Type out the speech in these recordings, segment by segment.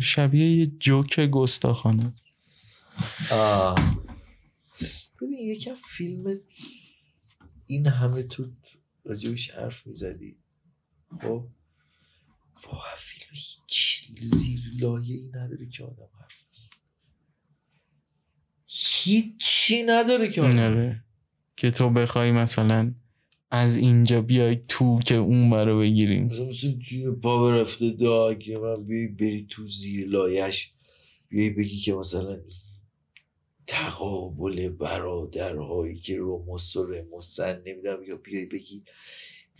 شبیه یه جوک گستاخانه. ببین یکم فیلم این همه تو راجبش حرف می‌زدی. خب؟ واقعا فیلم هیچ زیر لایه ای نداره که آدم حرف بزنه. هیچی نداره که آدم که تو بخوای مثلا از اینجا بیای تو که اون رو بگیریم مثلا مثل جون پا رفته دا که من بیای بری تو زیر لایش بیای بگی که مثلا تقابل برادرهایی که روموس و رموسن نمی‌دونم یا بیای بگی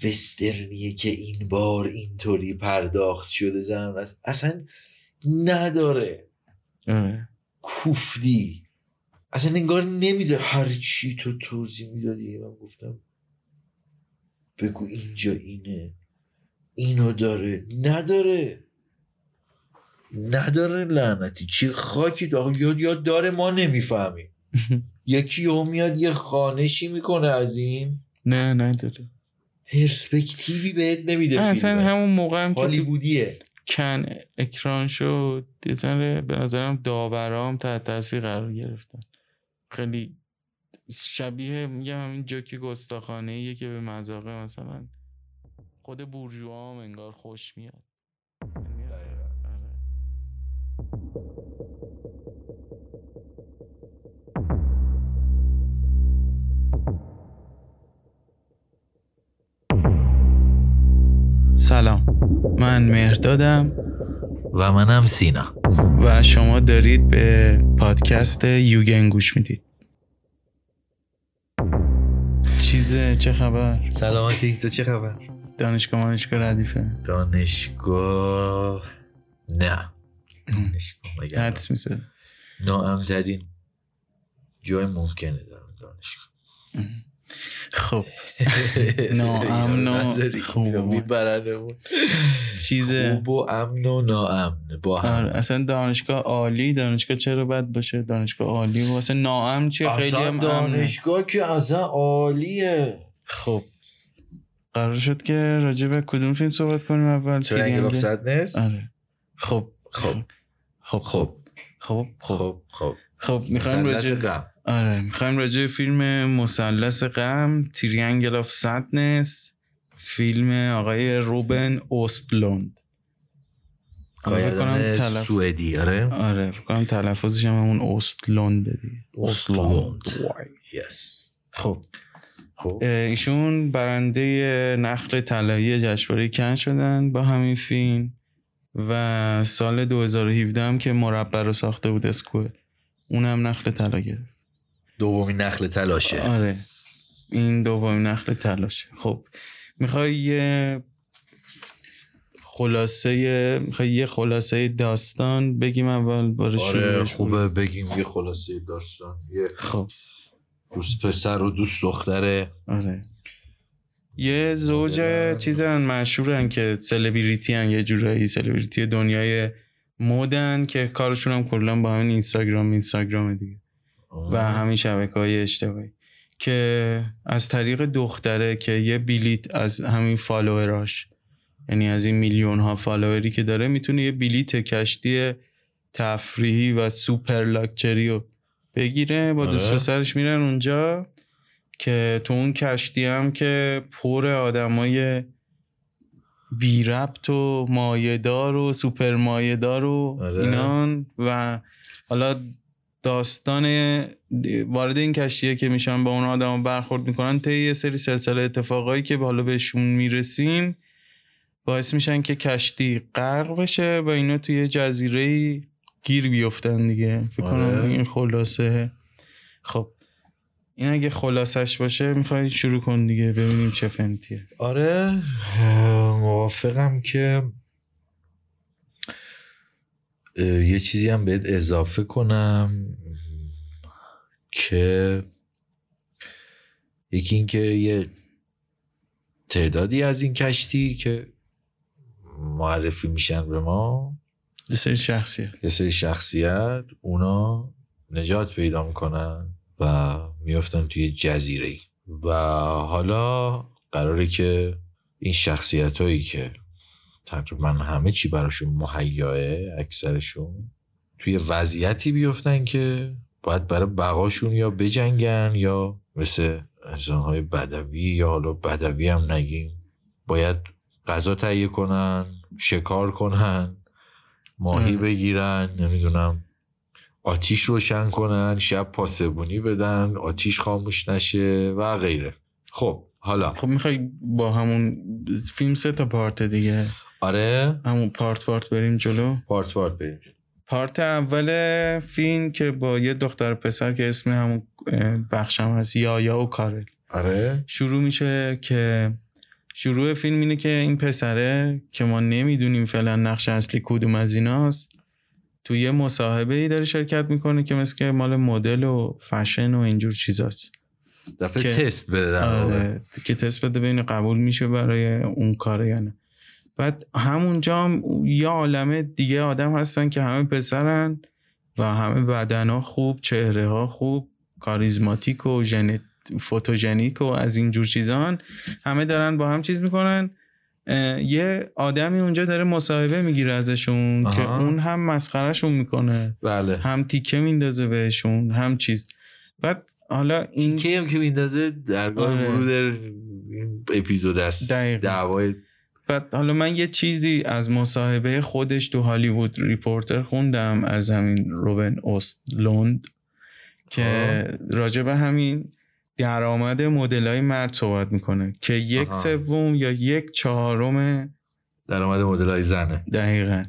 وسترنیه که این بار اینطوری پرداخت شده زن. اصلا نداره آره. کوفتی اصلا انگار نمی‌ذاره هر چی تو توضیح می‌دادی من گفتم بگو اینجا اینه. اینو داره. نداره. نداره لعنتی. چی خاکی تو. یاد یاد داره ما نمی‌فهمیم. یکی هم میاد یه خانشی می‌کنه از این. نه نداره پرسپکتیوی بهت نمیده اصلا همون موقع هم هالیوودیه. کن اکران شد یه به نظرم داورام تحت تاثیر قرار گرفتن. خیلی شبیه میگم همین جوکی گستاخانه ایه که به مذاقه مثلا خود بورژوا هم انگار خوش میاد. یعنی آره. سلام. من مهردادم. و منم سینا. و شما دارید به پادکست یوگن گوش می‌دید. چیزه چه خبر؟ سلامتی تو چه خبر؟ دانشگاه مانشگاه ردیفه. دانشگاه؟ نه. دانشگاه حدس می‌زد ناامترین جای ممکنه دارم دانشگاه. خب. ناامن و خوب میبرنمون. چیزه. خوب و امن و ناامن با آره، هم اصلا دانشگاه عالی دانشگاه چرا بد باشه؟ دانشگاه عالی و اصلا ناامن چیه؟ خیلی هم. دانشگاه که اصلا عالیه. خب. قرار شد که راجع به کدوم فیلم صحبت کنیم اول؟ Triangle of؟ Sadness آره. خب. خب. خب. خب. خب. خب. خب. خب. خب می‌خوایم راجع آره می‌خوایم راجع به فیلم مثلث غم Triangle of Sadness فیلم آقای روبن اوستلوند. آره، تلف- سوئدی آره؟ آره فکر تلفظش هم همون اوستلونده دیگه. اوستلوند. یس خب. خب. ایشون برنده نخل طلایی جشنواره کن شدن با همین فیلم و سال 2017 هم که مربع رو ساخته بود اسکوئر اونم نخل طلا گرفت. دومین نخل تلاشه. آره. این دومین نخل تلاشه. خب می‌خوای یه خلاصه می‌خوای یه خلاصه داستان بگیم اول؟ آره خوبه بگیم. یه خلاصه داستان یه خب. دوست پسر و دوست دختره. آره. یه زوج. چیزن مشهورن که سلبریتی هن یه جورایی سلبریتی دنیای مدن که کارشون هم کلا با همین اینستاگرام اینستاگرام دیگه. و همین شبکه های اجتماعی که از طریق دختره که یه بلیت از همین فالووراش یعنی از این میلیون ها فالووری که داره می‌تونه یه بلیت کشتی تفریحی و سوپر لاکچری رو بگیره با دوست آره. پسرش میرن اونجا که تو اون کشتی هم که پر آدمای بی ربط و مایدار و سوپر مایدار و آره. اینان و حالا داستان وارد این کشتیه که میشن با اون آدم برخورد می‌کنن طی یه سری سلسله اتفاقایی که حالا بهشون می‌رسیم باعث میشن که کشتی غرق بشه و اینا توی یه جزیره گیر بیفتن دیگه. فکر کنم آره. این خلاصه. خب این اگه خلاصش باشه می‌خوای شروع کن دیگه ببینیم چه فنتیه آره موافقم که یه چیزی هم بهت اضافه کنم. که یکی اینکه یه تعدادی از این کشتی که معرفی میشن به ما یه سری شخصیه. یه سری شخصیت اونا نجات پیدا می‌کنن و میفتن توی جزیره و حالا قراره که این شخصیت هایی که تقریبا همه چی براشون مهیاه اکثرشون توی وضعیتی بیفتن که باید برای بقاشون یا بجنگن یا مثل انسانهای بدوی یا حالا بدوی هم نگیم. باید غذا تهیه کنن شکار کنن ماهی بگیرن نمی‌دونم آتیش روشن کنن شب پاسبونی بدن آتیش خاموش نشه و غیره. خب حالا. خب می‌خوای با همون فیلم سه تا پارت دیگه؟ آره. همون پارت پارت بریم جلو؟ پارت پارت بریم جلو. پارت اول فیلم که با یه دختر پسر که اسم همون بخشم هست یا یا و کارل. آره. شروع میشه که شروع فیلم اینه که این پسره که ما نمی‌دونیم فعلا نقش اصلی کدوم از ایناست تو یه مصاحبه ای داره شرکت می‌کنه که مثل که مال مدل و فشن و اینجور چیزاست. دفعه که- تست بده در. آره که تست بده ببینه قبول میشه برای اون کار یا نه. بعد همونجا هم یه عالمه دیگه آدم هستن که همه پسرن و همه بدنها خوب چهره ها خوب کاریزماتیک و ژنت فوتوژنیک و از اینجور چیزان همه دارن با هم چیز می‌کنن یه آدمی اونجا داره مصاحبه می‌گیره ازشون آها. که اون هم مسخرهشون می‌کنه بله هم تیکه میندازه بهشون هم چیز بعد حالا این تیکه هم که میندازه درگاه آره. ورود این اپیزود است. دعوای بعد حالا من یه چیزی از مصاحبه خودش تو هالیوود ریپورتر خوندم از همین روبن اوستلوند که راجع به همین درآمد مدل های مرد صحبت می‌کنه که یک. سوم یا یک چهارم درآمد مدل های زنه. دقیقا.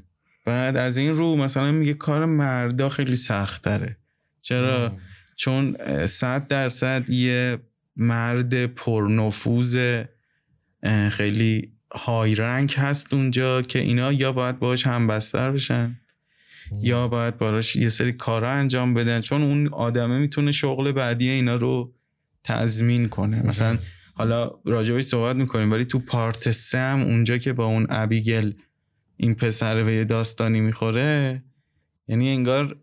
بعد از این رو مثلا میگه کار مردا خیلی سخت تره چرا چون اه، صد درصد یه مرد پرنفوذ خیلی های رنگ هست اونجا که اینا یا باید باش همبستر بشن یا باید باش یه سری کارا انجام بدن. چون اون آدمه می‌تونه شغل بعدی اینا رو تضمین کنه. مثلا حالا راجبش صحبت می‌کنیم ولی تو پارت سه هم اونجا که با اون ابیگل این پسر به یه داستانی می‌خوره یعنی انگار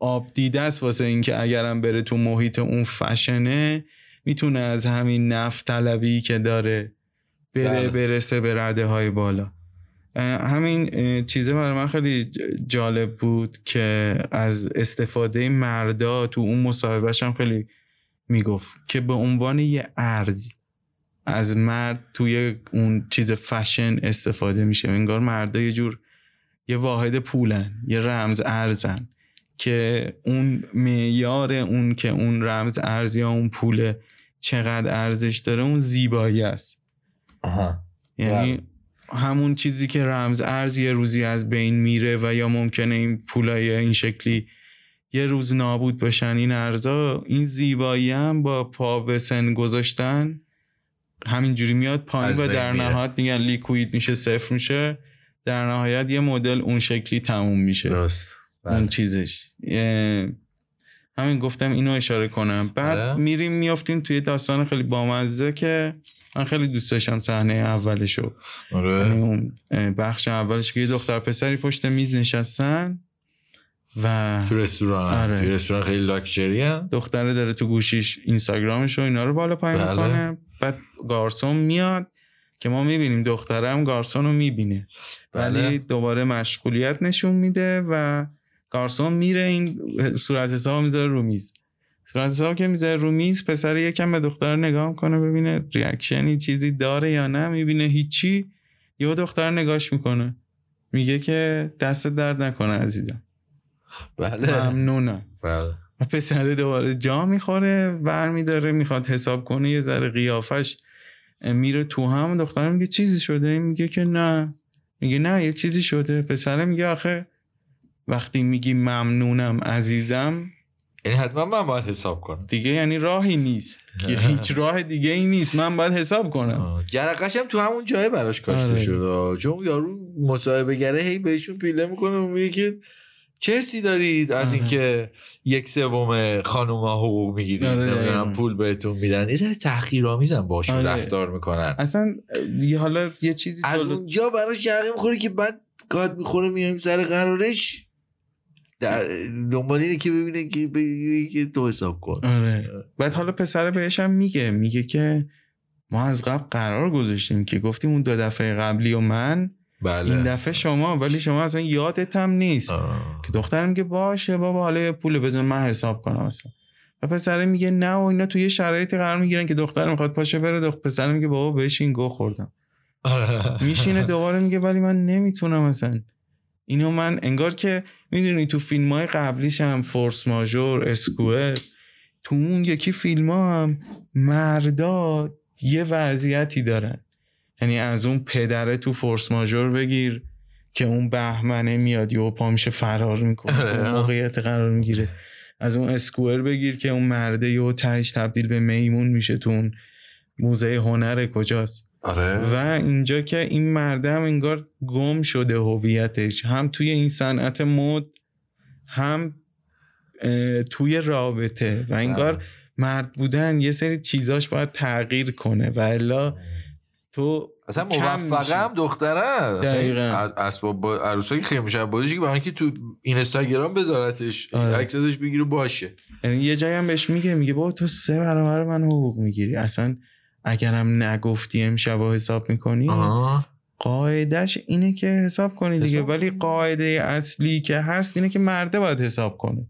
آب دیده است واسه اینکه اگرم بره تو محیط اون فشنه می‌تونه از همین نفت طلبی که داره بره بله. برسه به رده های بالا همین چیزه برای من خیلی جالب بود که از استفاده مردا تو اون مصاحبهش هم خیلی می‌گفت که به عنوان یه ارز از مرد توی اون چیز فشن استفاده میشه. انگار مردا یه جور یه واحد پولن یه رمز ارزن که اون معیار اون که اون رمز ارز یا اون پول چقدر ارزش داره اون زیبایی است. آها یعنی بله. همون چیزی که رمز ارز یه روزی از بین میره و یا ممکنه این پولای این شکلی یه روز نابود بشن این ارزا این زیبایی هم با پا به سن گذاشتن همینجوری میاد پایین و در. نهایت میگن لیکوید میشه صفر میشه در نهایت یه مدل اون شکلی تموم میشه درست اون بله. چیزش اه، همین گفتم اینو اشاره کنم بعد آره. میریم میافتیم توی داستان خیلی بامزه که من خیلی دوست داشتم صحنه اولشو. یعنی آره اون اه، بخش اولش که یه دختر پسری پشت میز نشستن و تو رستوران. آره. تو رستوران خیلی لاکچری دختره داره تو گوشیش اینستاگرامش و اینا رو بالا پایین بله. می‌کنه. بعد گارسون میاد که ما می‌بینیم دختره هم گارسون رو می‌بینه. بله. ولی دوباره مشغولیت نشون میده و گارسون میره این صورت حساب می‌ذاره رو میز. صورت حساب که می‌ذاره رو میز پسر یکم به دختر نگاه می‌کنه ببینه ریاکشنی چیزی داره یا نه می‌بینه هیچی. یه دختر نگاش می‌کنه. میگه که دست درد نکنه عزیزم. بله. ممنونم. بله. و پسر دوباره جا می‌خوره برمیداره می‌خواد حساب کنه یه ذره قیافش میره تو هم. دختر میگه چیزی شده؟ میگه که نه. میگه نه یه چیزی شده. پسر میگه آخه وقتی میگی ممنونم عزیزم یعنی حتما من باید حساب کنم دیگه یعنی راهی نیست که هیچ راه دیگه ای نیست من باید حساب کنم. جرقش هم تو همون جای براش کاشته آره. شد. چون یارو مصاحبه گره هی بهشون پیله می‌کنه میگه که چه حسی دارید از آره. اینکه یک سوم خانوما حقوق می‌گیرید آره، نمی‌دونم. پول بهتون میدن یه ذره تحقیرآمیزن باشون آره. رفتار می‌کنن اصلا یه حالا یه چیزی از اونجا براش جرقه می‌خوره که بعد گاد می‌خوره میایم سر قرارش در دنبال اینه که ببینه که بگه که تو حساب کن. آره. بعد حالا پسر بهش هم میگه میگه که ما از قبل قرار گذاشتیم که گفتیم اون دو دفعه قبلی و من بله. این دفعه شما ولی شما اصلا یادت هم نیست. آه. که دخترم میگه باشه بابا حالا پول بزن من حساب کنم اصلا. و پسره میگه نه و اینا توی شرایطی قرار می‌گیرن که دختر می‌خواد پاشه بره دختر پسر میگه بابا بهش این گو خوردم. آره. میشینه دوباره میگه ولی من نمی‌تونم اصلا. اینو من انگار که می‌دونی تو فیلم های قبلیش هم فورس ماژور اسکوئر تو اون یکی فیلم ها هم مردا یه وضعیتی دارن. یعنی از اون پدره تو فورس ماژور بگیر که اون بهمنه میاد و پا میشه فرار می‌کنه. تو اون آره. موقعیت قرار می‌گیره. از اون اسکوئر بگیر که اون مرده یهو تهش تبدیل به میمون میشه تو اون موزه هنر کجاست. آره. و اینجا که این مرده هم انگار گم شده هویتش. هم توی این صنعت مد هم توی رابطه. و انگار مرد بودن یه سری چیزاش باید تغییر کنه. و الا تو اصلا موفقه. هم دختره. اصلا دقیقاً. اسباب با- عروسایی که خیلی میشه که برای اینکه تو اینستاگرام بذارتش آره. عکس ازش بگیره باشه. یعنی یه جایی هم بهش میگه میگه بابا تو سه برابر من حقوق می‌گیری. اصلا اگرم نگفتی امشب حساب می‌کنی. قاعدش اینه که حساب کنی دیگه. حساب ولی کنی. قاعده اصلی که هست اینه که مرده باید حساب کنه.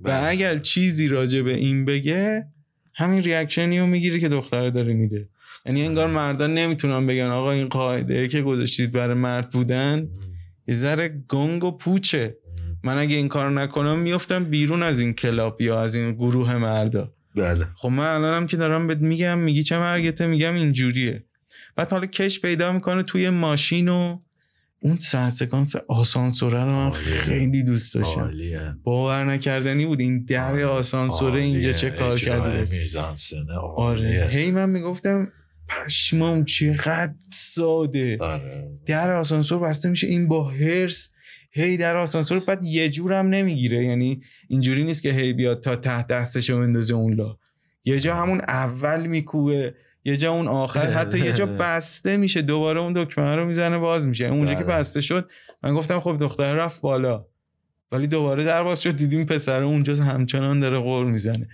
و بله. اگر چیزی راجع به این بگه همین ریاکشنی رو می‌گیری که دختره داره میده. یعنی انگار مردان نمی‌تونن بگن آقا این قاعده که گذاشتید برای مرد بودن یه ذره گنگ و پوچه. من اگه این کارو نکنم میفتم بیرون از این کلاب یا از این گروه مردا. بله. خب من الانم که دارم بهت میگم میگی چه مرگته؟ میگم اینجوریه. بعد حالا کش پیدا می‌کنه توی ماشین و اون ساعت سکانس آسانسوره رو من. خیلی دوست داشتم. باور نکردنی بود این در آسانسوره اینجا چه کار کرده آره. هی من می‌گفتم پشمام چقدر ساده. آره. در آسانسور بسته میشه این با هرس هی در آسانسور بعد یه جورم نمی‌گیره. یعنی اینجوری نیست که هی بیاد تا ته دستشو بندازه اون لا. یه جا همون اول میکوبه یه جا اون آخر حتی یه جا بسته میشه. دوباره اون دکمه رو می‌زنه باز میشه. اونجا که بله. بسته شد من گفتم خب دختر رفت بالا. ولی دوباره در باز شد دیدیم پسر اونجا همچنان داره غور می‌زنه.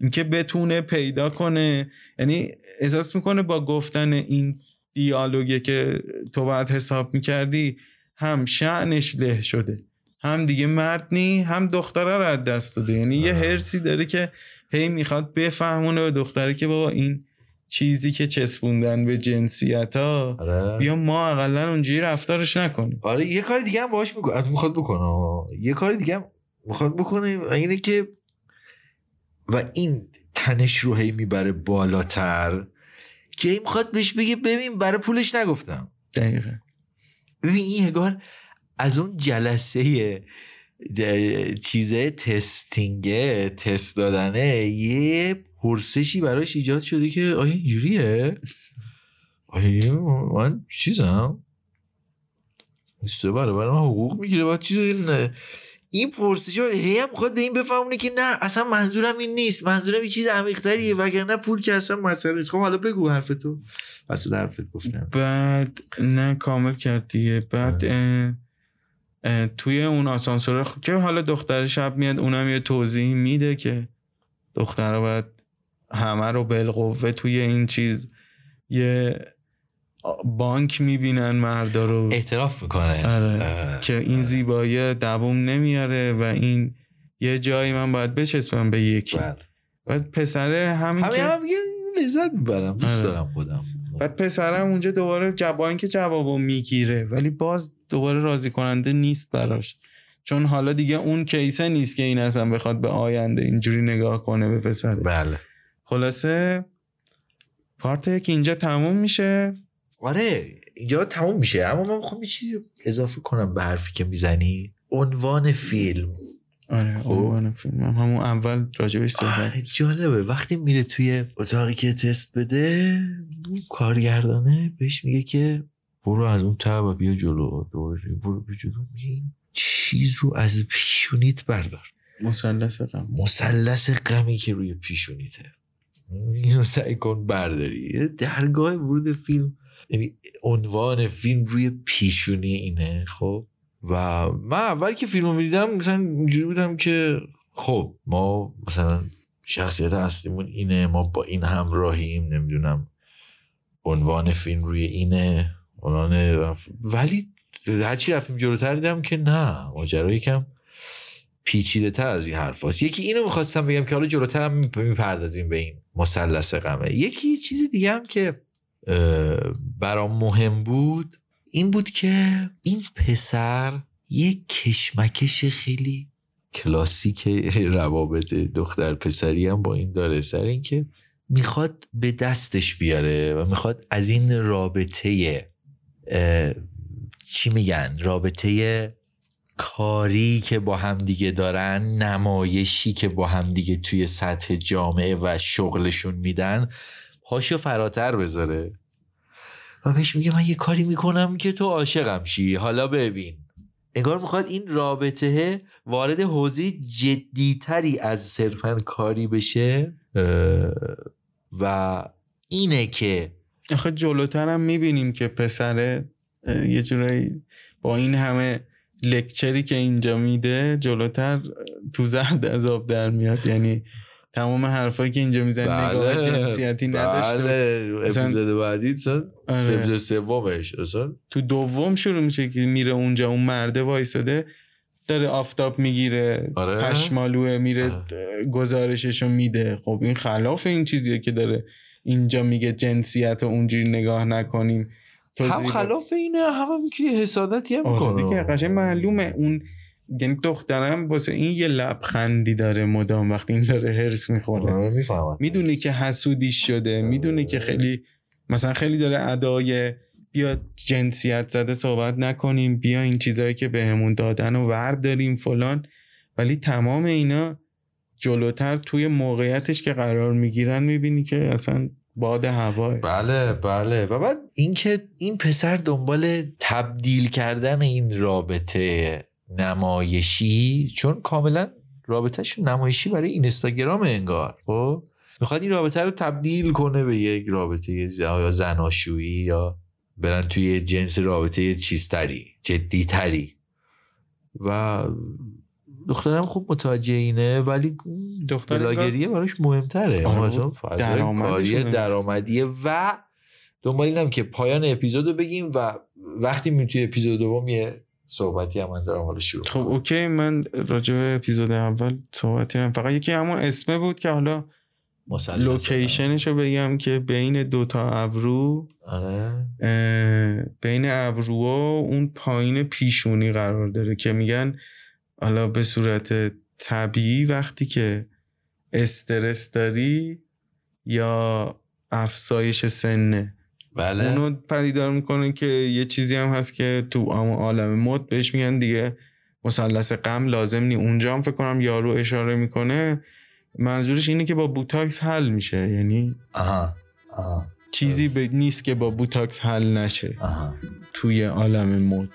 اینکه بتونه پیدا کنه یعنی احساس می‌کنه با گفتن این دیالوگه که تو باید حساب می‌کردی هم شعنش له شده هم دیگه مرد نی هم دختره رو از دست داده. یعنی یه. هرسی داره که هی می‌خواد بفهمونه به دختره که بابا این چیزی که چسبوندن به جنسیت ها آره. بیا ما اقلا اونجوری رفتارش نکنیم. آره یه کار دیگه هم باهاش می‌کنه می‌خواد بکنه یه کار دیگه هم می‌خواد بکنه اینه که و این تنش رو هی می‌بره بالاتر که هی می‌خواد بهش بگه ببین برای پولش نگفتم. دقیقا. ببین این هگار از اون جلسه چیزه تستینگه تست دادنه یه پرسشی براش ایجاد شده که آیا اینجوریه؟ آیا من چیزم؟ سه برابر من حقوق می‌گیره بعد چیز نه این پرسش هی هم می‌خواد به این بفهمونه که نه اصلا منظورم این نیست منظورم این چیز عمیق‌تریه وگرنه پول که اصلا مسئله خب حالا بگو حرفتو. پس حرفت گفتم. بعد نه کامل کرد دیگه. بعد اه، اه، توی اون آسانسور خ- که حالا دختر شب میاد اونم یه توضیح میده که دختر باید همه رو بالقوه توی این چیز یه بانک می‌بینن مردا رو. اعتراف می‌کنه. آره. که این زیبایی دووم نمیاره و این یه جایی من باید بچسبم به یکی. بله. بعد پسره همین همین که هم لذت می‌برم. دوست آره. دارم خودم. بعد پسرم اونجا دوباره جوان که جوابو می‌گیره ولی باز دوباره راضی کننده نیست براش. چون حالا دیگه اون کیسه نیست که این اصلا بخواد به آینده اینجوری نگاه کنه به پسره. بله. خلاصه پارت یک اینجا تموم میشه. آره اینجا تموم میشه. اما من می‌خوام یه چیزی اضافه کنم به حرفی که می‌زنی. عنوان فیلم. آره خب. عنوان فیلم. هم همون اول راجبش صحبت آه، جالبه. وقتی میره توی اتاقی که تست بده کارگردانه بهش میگه که برو از اون ته و بیا جلو. دورش برو بیا جلو. میگه این چیز رو از پیشونیت بردار. مثلث غم. مثلث غمی که روی پیشونیته. اینو سعی کن برداری. درگاه ورود فیلم یعنی عنوان فیلم روی پیشونی اینه خب؟ و من اول که فیلم رو می‌دیدم مثلا اینجوری بودم که خب ما مثلا شخصیت اصلیمون اینه ما با این همراهیم نمی‌دونم عنوان فیلم روی اینه عنوان ولی هرچی رفتیم جلوتر دیدم که نه ماجرا یکم پیچیده تر از این حرف هست. یکی اینو می‌خواستم بگم که حالا جلوتر هم می‌پردازیم به این مثلث غمه یکی چیز دیگه هم که برام مهم بود این بود که این پسر یک کشمکش خیلی کلاسیک روابط دختر پسری هم با این داره. سر اینکه می‌خواد به دستش بیاره و می‌خواد از این رابطه چی میگن؟ رابطه کاری که با همدیگه دارن نمایشی که با همدیگه توی سطح جامعه و شغلشون میدن پاشو فراتر بذاره. و بهش میگه من یه کاری می‌کنم که تو عاشقم شی. حالا ببین. انگار می‌خواد این رابطه وارد حوزه جدیتری از صرفا کاری بشه. و اینه که آخه جلوتر هم می‌بینیم که پسره یه جورایی با این همه لکچری که اینجا میده جلوتر تو زرد از آب در میاد. یعنی تمام حرفایی که اینجا میزن بله، نگاه جنسیتی نداشته بله اپیزود بعدی آره. اپیزود سومش تو دوم شروع میشه که میره اونجا اون مرده وایساده داره آفتاب می‌گیره آره. پشمالوه میره آره. گزارششو میده. خب این خلاف این چیزیه که داره اینجا میگه جنسیت رو اونجوری نگاه نکنیم. هم خلاف اینه هم, هم که حسادتی هم آره دیگه قشنگ معلومه. اون یعنی دخترم واسه این یه لبخندی داره مدام وقتی این داره هرس می‌خوره. آره، می‌دونه که حسودیش شده می‌دونه که خیلی مثلا خیلی داره ادای بیا جنسیت زده صحبت نکنیم بیا این چیزهایی که بهمون دادن و ورد داریم فلان. ولی تمام اینا جلوتر توی موقعیتش که قرار می‌گیرن می‌بینی که اصلا باد هواه. بله بله. و بعد اینکه این پسر دنبال تبدیل کردن این رابطه نمایشی چون کاملا رابطهش نمایشی برای اینستاگرام انگار خب؟ می‌خواد این رابطه رو تبدیل کنه به یک رابطه یا زناشویی یا برن توی جنس رابطه چیزتری جدیتری. و دخترم خوب متوجه اینه ولی دختر بلاگریه براش مهمتره. آره کاری درآمدیه و دنبال اینم که پایان اپیزودو بگیم و وقتی می توی اپیزود دوم یه صحبتی هم من دارم حالا شروع خب okay من راجع به اپیزود اول صحبتی هم فقط یکی همون اسمه بود که حالا location ش رو بگم که بین دوتا ابرو آره. بین ابرو و اون پایین پیشونی قرار داره که میگن حالا به صورت طبیعی وقتی که استرس داری یا افزایش سنه. بله. اونو پدیدار می‌کنه که یه چیزی هم هست که تو عالم مد بهش میگن دیگه مثلث غم لازم نی اونجا هم فکر کنم یارو اشاره می‌کنه. منظورش اینه که با بوتاکس حل میشه. یعنی آها آها. چیزی نیست که با بوتاکس حل نشه آها. توی عالم مد.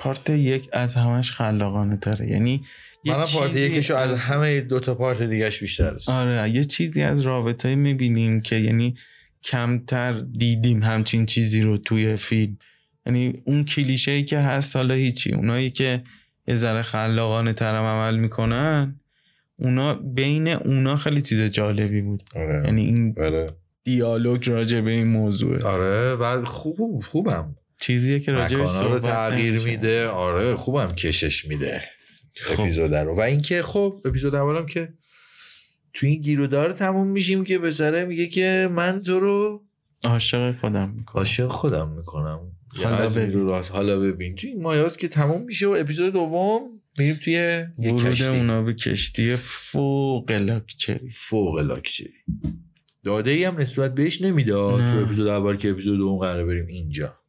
پارت یک از همش خلاقانه تره. یعنی من پارت یکشو از همه دو تا پارت دیگهش بیشتر آره یه چیزی از رابطه می‌بینیم که یعنی کمتر دیدیم همچین چیزی رو توی فیلم. یعنی اون کلیشه ای که هست حالا هیچی. اونایی که یه ذره خلاقانه ترم عمل می‌کنن اونا بین اونا خیلی چیز جالبی بود. آره. یعنی این آره. دیالوگ راجع به این موضوع آره و خوب خوبم. چیزیه که راجع رو تغییر میده. آره خوبم کشش میده خب. اپیزود رو. و اینکه خب اپیزود اولم که تو این گیرودار تموم میشیم که بسره میگه که من تو رو عاشق خودم می‌کنم. عاشق خودم می‌کنم. حالا ببین. حالا ببین. تو این مایاس که تموم میشه و اپیزود دوم میریم توی یه کشتی. اونا به کشتی فوق لاکچری. فوق لاکچری. داده ای هم نسبت بهش نمی‌داد تو اپیزود اول که اپیزود دوم قرار بریم اینجا.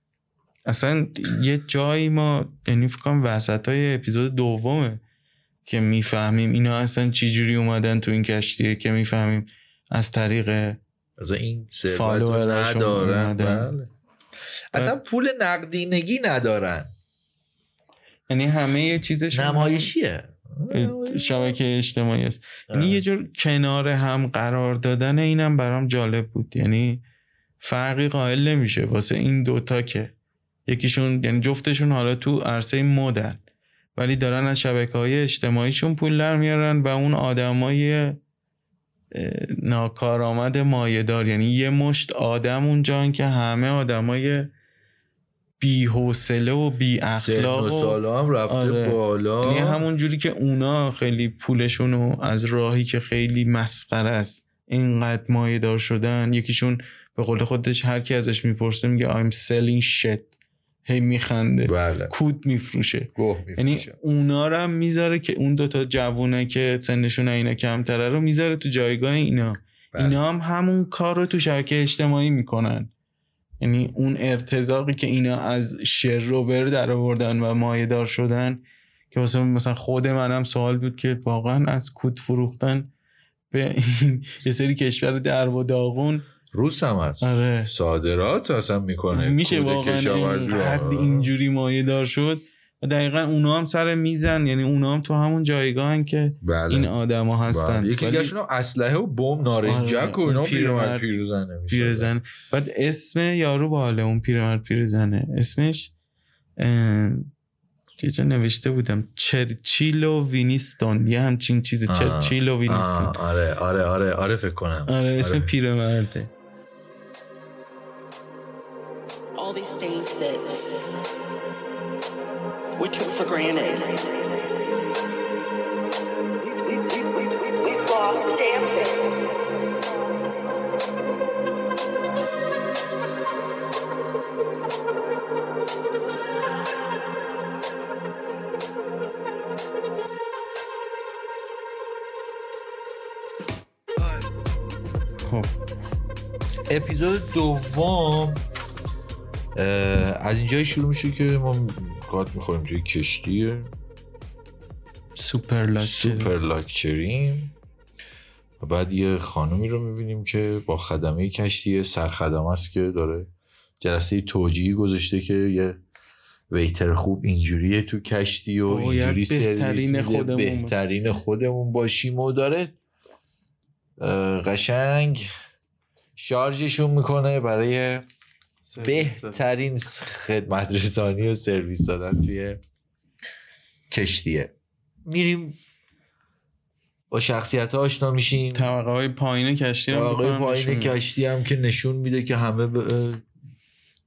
اصلا یه جایی ما یعنی فکر کنم وسط های اپیزود دومه که می‌فهمیم اینا اصلا چی جوری اومدن تو این کشتیه که می‌فهمیم از طریق از این ندارن. بله. اصلا پول نقدینگی ندارن. یعنی همه یه چیزش نمایشیه. شبکه اجتماعی است. یعنی. یه جور کنار هم قرار دادن اینم برام جالب بود. یعنی فرقی قائل نمیشه. واسه این دوتا که یکیشون یعنی جفتشون حالا تو عرصه مدن ولی دارن از شبکه های اجتماعیشون پول در میارن و اون آدمای ناکارآمد مایهدار یعنی یه مشت آدم اونجان که همه آدمای بی حوصله و بی اخلاق و و سالا هم رفته آره. بالا. یعنی همون جوری که اونا خیلی پولشون رو از راهی که خیلی مسخره است اینقدر مایه دار شدن. یکیشون به قول خودش هر کی ازش می‌پرسه میگه I'm selling shit. هی میخنده. بله. کود میفروشه. یعنی اونا رو هم می‌ذاره که اون دوتا جوونه که سنشون اینا کمتره رو می‌ذاره تو جایگاه اینا. بله. اینا هم همون کار رو تو شبکه اجتماعی می‌کنن. یعنی اون ارتزاقی که اینا از شروور در آوردن و مایه دار شدن که واسه مثلا خود منم سوال بود که واقعا از کود فروختن به یه سری کشور در و داغون روس هم هست. آره. صادرات اصلا می‌کنه. میشه واقعا. اینقدر اینجوری مایه دار شد. و دقیقا اونا هم سر میزن. یعنی اونا هم تو همون جایگاهن که بله. این آدما هستن. بله. یکی ولی اسلحه و بم نارنجک و آره، اینا اون پیرمرد پیرزنه پیرزن. بعد اسم یارو باله اون پیرمرد پیرزنه. اسمش اه، یه جا نوشته بودم. چرچیل و وینیستون یه همچین چیزی. آه. چرچیل و وینیستون آه، آره آره آره. آره فکر کنم. آره اسم آره. پیرمرده. all these things that we took for granted. We, we, we, we, we've lost dancing. خب اپیزود دوم اه، از اینجای شروع میشه که ما گات می‌خوریم توی کشتی. سوپر لاکچری. سوپر لاکچریم. و بعد یه خانومی رو می‌بینیم که با خدمه کشتی سرخدمه است که داره جلسه توجیهی گذاشته که یه ویتر خوب اینجوریه تو کشتی و اینجوری سرویس میده. خودمون. باشیم. بهترین خودمون باشیم و داره قشنگ شارژشون می‌کنه برای بهترین خدمت رسانی و سرویس دادن توی کشتیه. میریم با شخصیت ها آشنا میشیم. طبقه های پایین کشتی هم طبقه پایین. کشتی هم که نشون میده که همه ب-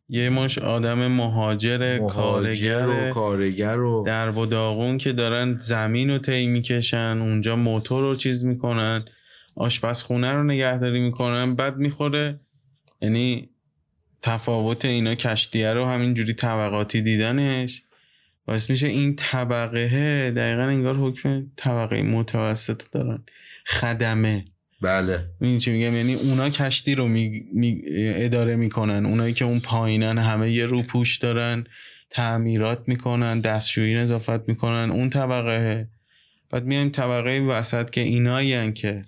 یه مش آدم مهاجر مهاجر کارگر. و کارگر و در و داغون که دارن زمین رو طی می‌کشن اونجا موتور رو چیز می‌کنن آشپزخونه رو نگهداری می‌کنن بعد می‌خوره. یعنی تفاوت اینا کشتیه رو همینجوری طبقاتی دیدنش. باعث میشه این طبقه دقیقا انگار حکم طبقه متوسط دارن. خدمه. بله. این چی میگم؟ یعنی اونا کشتی رو می... می- اداره می‌کنن. اونایی که اون پایینن همه یه روپوش دارن تعمیرات می‌کنن دستشویی نظافت می‌کنن اون طبقه بعد میایم طبقه وسط که اینایی که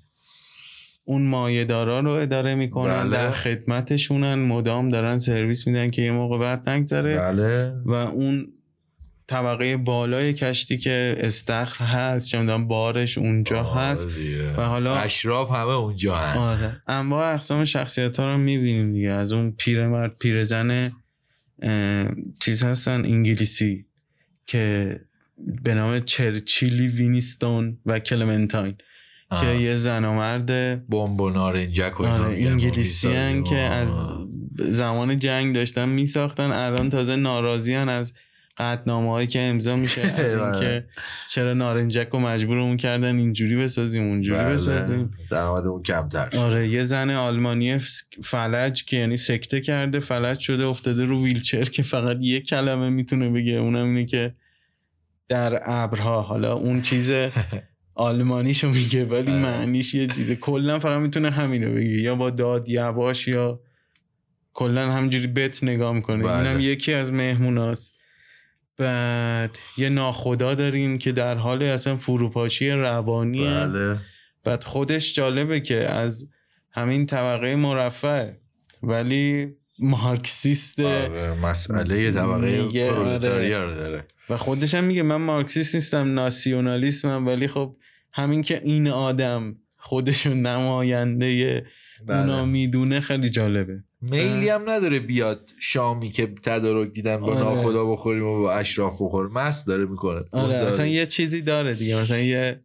اون مایهدارا رو اداره می‌کنن بله. در خدمتشونن. مدام دارن سرویس میدن که یه موقع بعد نگذره. بله. و اون طبقه بالای کشتی که استخر هست چه می‌دونم بارش اونجا هست. آره دیگه. و حالا- اشراف همه اونجا هن. آره. انواع اقسام شخصیت ها رو می‌بینیم دیگه. از اون پیرمرد پیرزن اه، چیز هستن انگلیسی که به نام چرچیلی وینیستون و کلمنتاین. آه. که یه زن و مرد بمب و نارنجک و اینا آره انگلیسی هن. که از. زمان جنگ داشتن میساختن الان تازه ناراضی هن از قطنامه هایی که امضا میشه از بله. اینکه چرا نارنجک رو مجبورمون کردن اینجوری بسازیم اونجوری بله. بسازیم درآمد اون کمتر شد. آره یه زن آلمانی فلج که یعنی سکته کرده فلج شده افتاده رو ویلچر که فقط یه کلمه می‌تونه بگه اونم اینه که در ابرها حالا اون چیز آلمانیشو میگه ولی آره. معنیش یه چیزه. کلا فقط می‌تونه همینو بگه. یا با داد یواش یا کلا همجوری بت نگاه می‌کنه. بله. اینم یکی از مهموناست. بعد یه ناخدا داریم که در حال اصلا فروپاشی روانیه. بله. بعد خودش جالبه که از همین طبقه مرفع ولی مارکسیست آره مسئله طبقه آره. پرولتاریا رو داره. و خودش هم میگه من مارکسیست نیستم ناسیونالیسمم. ولی خب همین که این آدم خودشو نماینده اونا می‌دونه خیلی جالبه. میلی هم نداره بیاد شامی که تدارک دیدن با آره. ناخدا بخوریم و با اشراف بخوریم. مست داره می‌کنه. آره اصلا یه چیزی داره دیگه. مثلا یه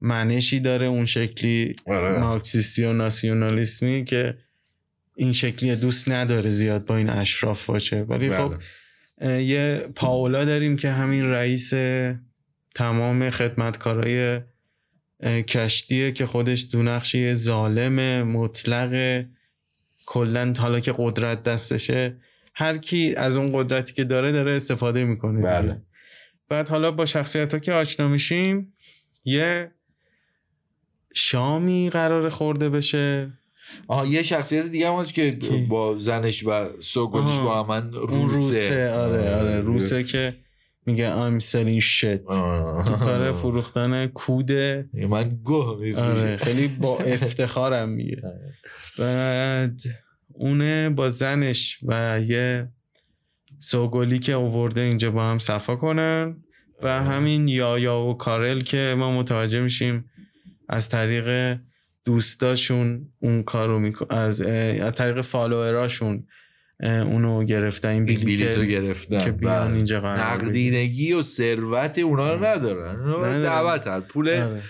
منشی داره اون شکلی آره. مارکسیستی و ناسیونالیسمی که این شکلی دوست نداره زیاد با این اشراف باشه. ولی بله. خب یه پاولا داریم که همین رئیس تمام خدمتکارای کشتیه که خودش دو نقشی ظالم مطلق کلا حالا که قدرت دستشه هر کی از اون قدرتی که داره داره استفاده می‌کنه بله. بعد حالا با شخصیت ها که آشنا میشیم یه شامی قرار خورده بشه آها یه شخصیت دیگه هم هست که کی؟ با زنش و آها. با من روسه روسه آره آره روسه که میگه I'm selling shit. کار فروختن کوده من گوه آره خیلی با افتخارم میگه. بعد اونه با زنش و یه سوگلی که اوورده اینجا با هم صفا کنن و همین یایا و کارل که ما متوجه میشیم از طریق دوستاشون اون کارو میکن از از طریق فالووراشون اونو گرفتن این بلیت بلیتو گرفتن که بیان بله. اینجا. نقدینگی و ثروت اونا رو ندارن اونا ندارن. دعوت هست پول آره.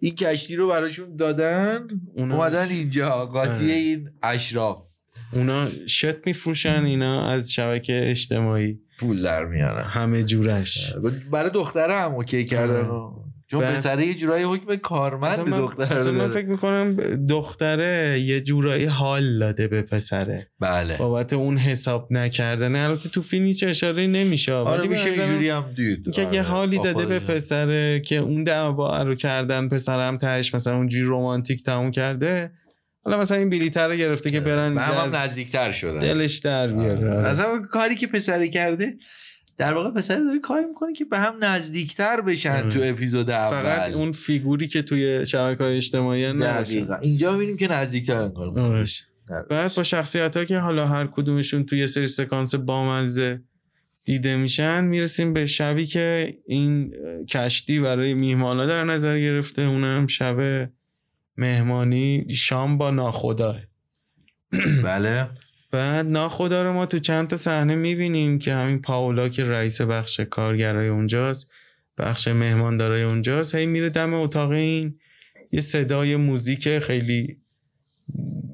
این کشتی رو براشون دادن اونا اومدن اینجا قاطی آره. این اشراف اونا شت میفروشن اینا از شبکه اجتماعی پول در میارن همه جورش برای دختره هم اوکی کردن آره. و- چون پسره یه جورایی حکم کارمند من, دختر اصلا من فکر می‌کنم دختره یه جورایی حال داده به پسره. بله. بابت اون حساب نکردن. البته تو فیلم هیچ اشاره نمیشه. آره ولی میشه اینجوری هم دید. که یه آره. حالی داده به. پسره که اون دعوا رو کردن پسرم تهش مثلا اونجوری رومانتیک تموم کرده. حالا مثلا این بلیتر رو گرفته که برن به اینجا هم, هم نزدیکتر شدن. دلش در بیاره. آره. کاری که پسره کرده در واقع پسره داره کاری می‌کنه که به هم نزدیکتر بشن آره. تو اپیزود اول. فقط اون فیگوری که توی شبکه های اجتماعی دقیقا. اینجا می‌بینیم که نزدیکتر آره. بعد با شخصیت ها که حالا هر کدومشون توی سری سکانس بامزه دیده میشن می‌رسیم به شبی که این کشتی برای میهمانا در نظر گرفته. اونم شب مهمانی شام با ناخدا بله. بعد ناخدا رو ما تو چند تا صحنه می‌بینیم که همین پاولا که رئیس بخش کارگرای اونجاست بخش مهماندارای اونجاست هی میره دم اتاق این یه صدای موزیک خیلی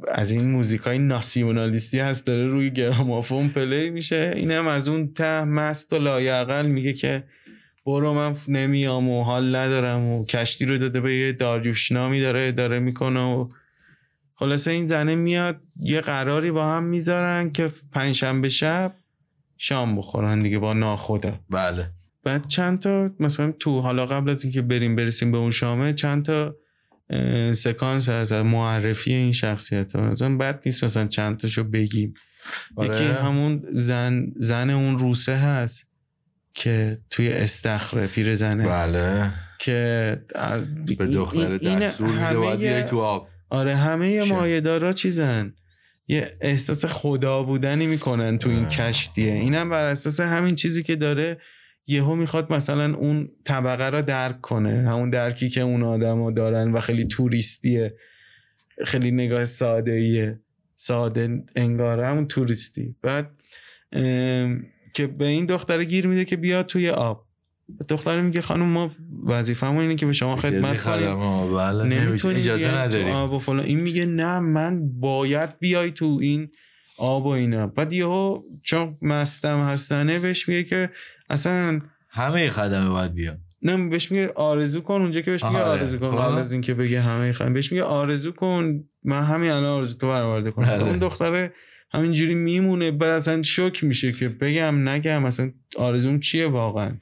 از این موزیک های ناسیونالیستی هست داره روی گرامافون play میشه. اینم از اون ته مست و لایعقل میگه که برو من نمیام و حال ندارم و کشتی رو داده به یه داریوشنامی داره اداره می‌کنه و خلاصه این زنه میاد یه قراری با هم می‌ذارن که پنجشنبه شب شام بخورن دیگه با ناخدا. بله. بعد چند تا مثلا تو حالا قبل از اینکه بریم برسیم به اون شامه چند تا سکانس از معرفی این شخصیت ها. مثلا بد نیست مثلا چند تاشو بگیم. آره. یکی همون زن زن اون روسه هست که توی استخره پیر زنه بله. که از به دختر دستور میده تو آب. آره همه چه؟ مایه‌دارا چیزن. یه احساس خدا بودنی می‌کنن تو این. کشتیه. اینم بر اساس همین چیزی که داره یهو می‌خواد مثلا اون طبقه را درک کنه. همون درکی که اون آدما دارن و خیلی توریستیه. خیلی نگاه ساده ایه ساده انگاره همون توریستی. بعد ام، که به این دختره گیر میده که بیا توی آب. دختره میگه خانم ما وظیفمون اینه که به شما خدمت کنیم. خدمه بله نمی‌تونی اجازه نداریم آب و فلان. این میگه نه من باید بیای تو این آب و اینا. بعد یهو چون مستم هستنه بهش میگه که اصلا همه خدمه باید بیا نه بهش میگه آرزو کن. اونجا که بهش میگه آره. آرزو کن. خب. قبل از اینکه بگه همه خواهیم بهش میگه آرزو کن. من همین الان آرزو تو برآورده کنم. بله. اون دختره همینجوری میمونه. بعد اصلا شوک میشه که بگم نگم. اصلا آرزوم چیه واقعا؟